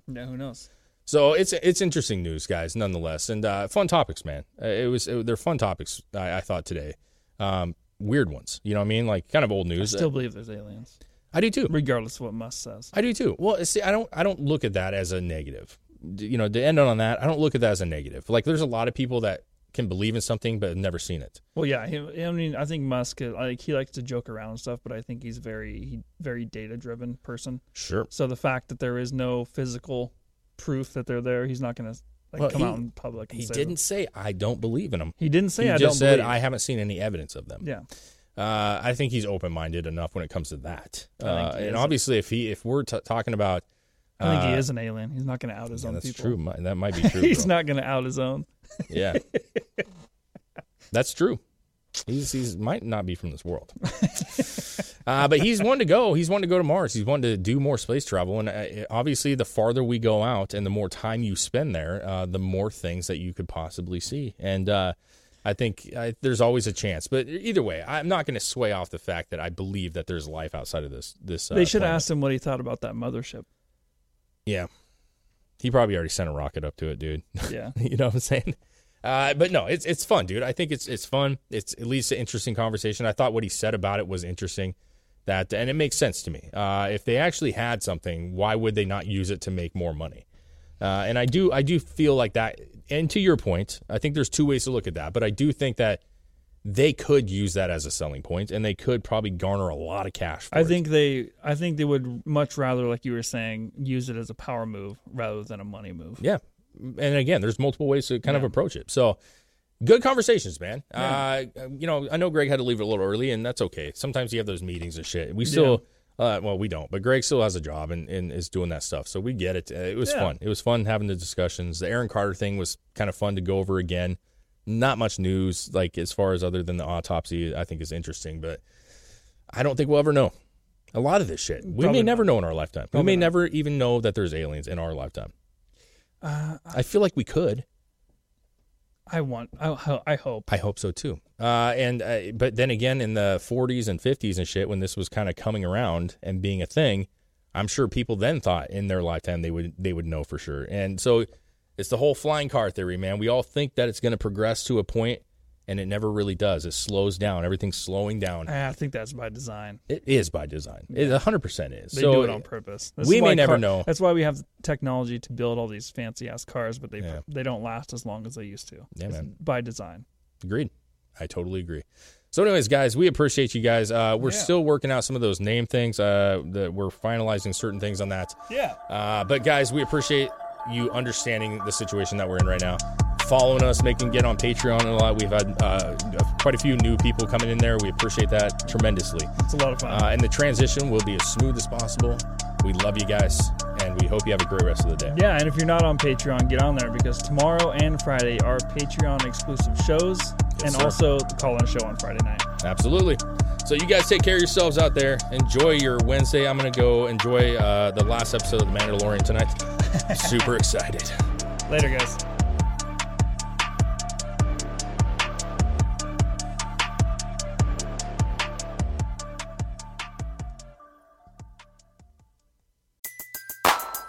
yeah, who knows? So it's it's interesting news, guys, nonetheless, and uh, fun topics, man. Uh, It was it, they're fun topics. I, I thought today, um, weird ones. You know what I mean? Like kind of old news. I still believe there's aliens. I do too. Regardless of what Musk says. I do too. Well, see, I don't I don't look at that as a negative. You know, to end on that, I don't look at that as a negative. Like, there's a lot of people that can believe in something but have never seen it. Well, yeah. I mean, I think Musk, uh, like, he likes to joke around and stuff, but I think he's very, he, very data driven person. Sure. So the fact that there is no physical proof that they're there, he's not going to like Well, come he- out in public. And He say didn't them. say I don't believe in them. He didn't say he I just said believe. I haven't seen any evidence of them. Yeah. Uh, I think he's open minded enough when it comes to that. Uh, and obviously, if he if we're t- talking about I think he Uh, is an alien. He's not going to out his yeah, own that's people. true. That might be <laughs> true. He's bro. not going to out his own. Yeah, <laughs> that's true. He's he's might not be from this world, <laughs> uh, but he's one to go. He's one to go to Mars. He's one to do more space travel, and uh, obviously, the farther we go out and the more time you spend there, uh, the more things that you could possibly see. And uh, I think I, there's always a chance. But either way, I'm not going to sway off the fact that I believe that there's life outside of this. This uh, they should planet. asked him what he thought about that mothership. Yeah. He probably already sent a rocket up to it, dude. <laughs> Yeah. you know what I'm saying? Uh, but no, it's it's fun, dude. I think it's it's fun. It's at least an interesting conversation. I thought what he said about it was interesting. That and it makes sense to me. Uh, if they actually had something, why would they not use it to make more money? Uh, and I do I do feel like that. And to your point, I think there's two ways to look at that. But I do think that they could use that as a selling point, and they could probably garner a lot of cash. For I it. think they I think they would much rather, like you were saying, use it as a power move rather than a money move. Yeah. And again, there's multiple ways to kind of approach it. So good conversations, man. Yeah. Uh, you know, I know Greg had to leave a little early, and that's okay. Sometimes you have those meetings and shit. We still, uh, well, we don't, but Greg still has a job and, and is doing that stuff. So we get it. Uh, it was Yeah. fun. It was fun having the discussions. The Aaron Carter thing was kind of fun to go over again. Not much news, like as far as other than the autopsy, I think is interesting, but I don't think we'll ever know a lot of this shit. We Probably may never know in our lifetime. Probably we may not. never even know that there's aliens in our lifetime. Uh, I feel like we could. I want. I, I hope. I hope so too. Uh, and uh, but then again, in the 40s and 50s and shit, when this was kind of coming around and being a thing, I'm sure people then thought in their lifetime they would they would know for sure. And so it's the whole flying car theory, man. We all think that it's going to progress to a point, and it never really does. It slows down. Everything's slowing down. I think that's by design. It is by design. It 100 percent is. They so do it on purpose. We may never car- know. That's why we have technology to build all these fancy ass cars, but they Yeah. they don't last as long as they used to. Yeah, It's man. By design. Agreed. I totally agree. So, anyways, guys, we appreciate you guys. Uh, we're Yeah. still working out some of those name things. Uh, that we're finalizing certain things on that. Yeah. Uh, but guys, we appreciate you understanding the situation that we're in right now. Following us, making get on Patreon a lot. We've had uh, quite a few new people coming in there. We appreciate that tremendously. It's a lot of fun. Uh, and the transition will be as smooth as possible. We love you guys, and we hope you have a great rest of the day. Yeah, and if you're not on Patreon, get on there because tomorrow and Friday are Patreon exclusive shows, and sir. also the call-in show on Friday night. Absolutely. So you guys take care of yourselves out there. Enjoy your Wednesday. I'm gonna go enjoy uh, the last episode of The Mandalorian tonight. <laughs> Super excited. Later, guys.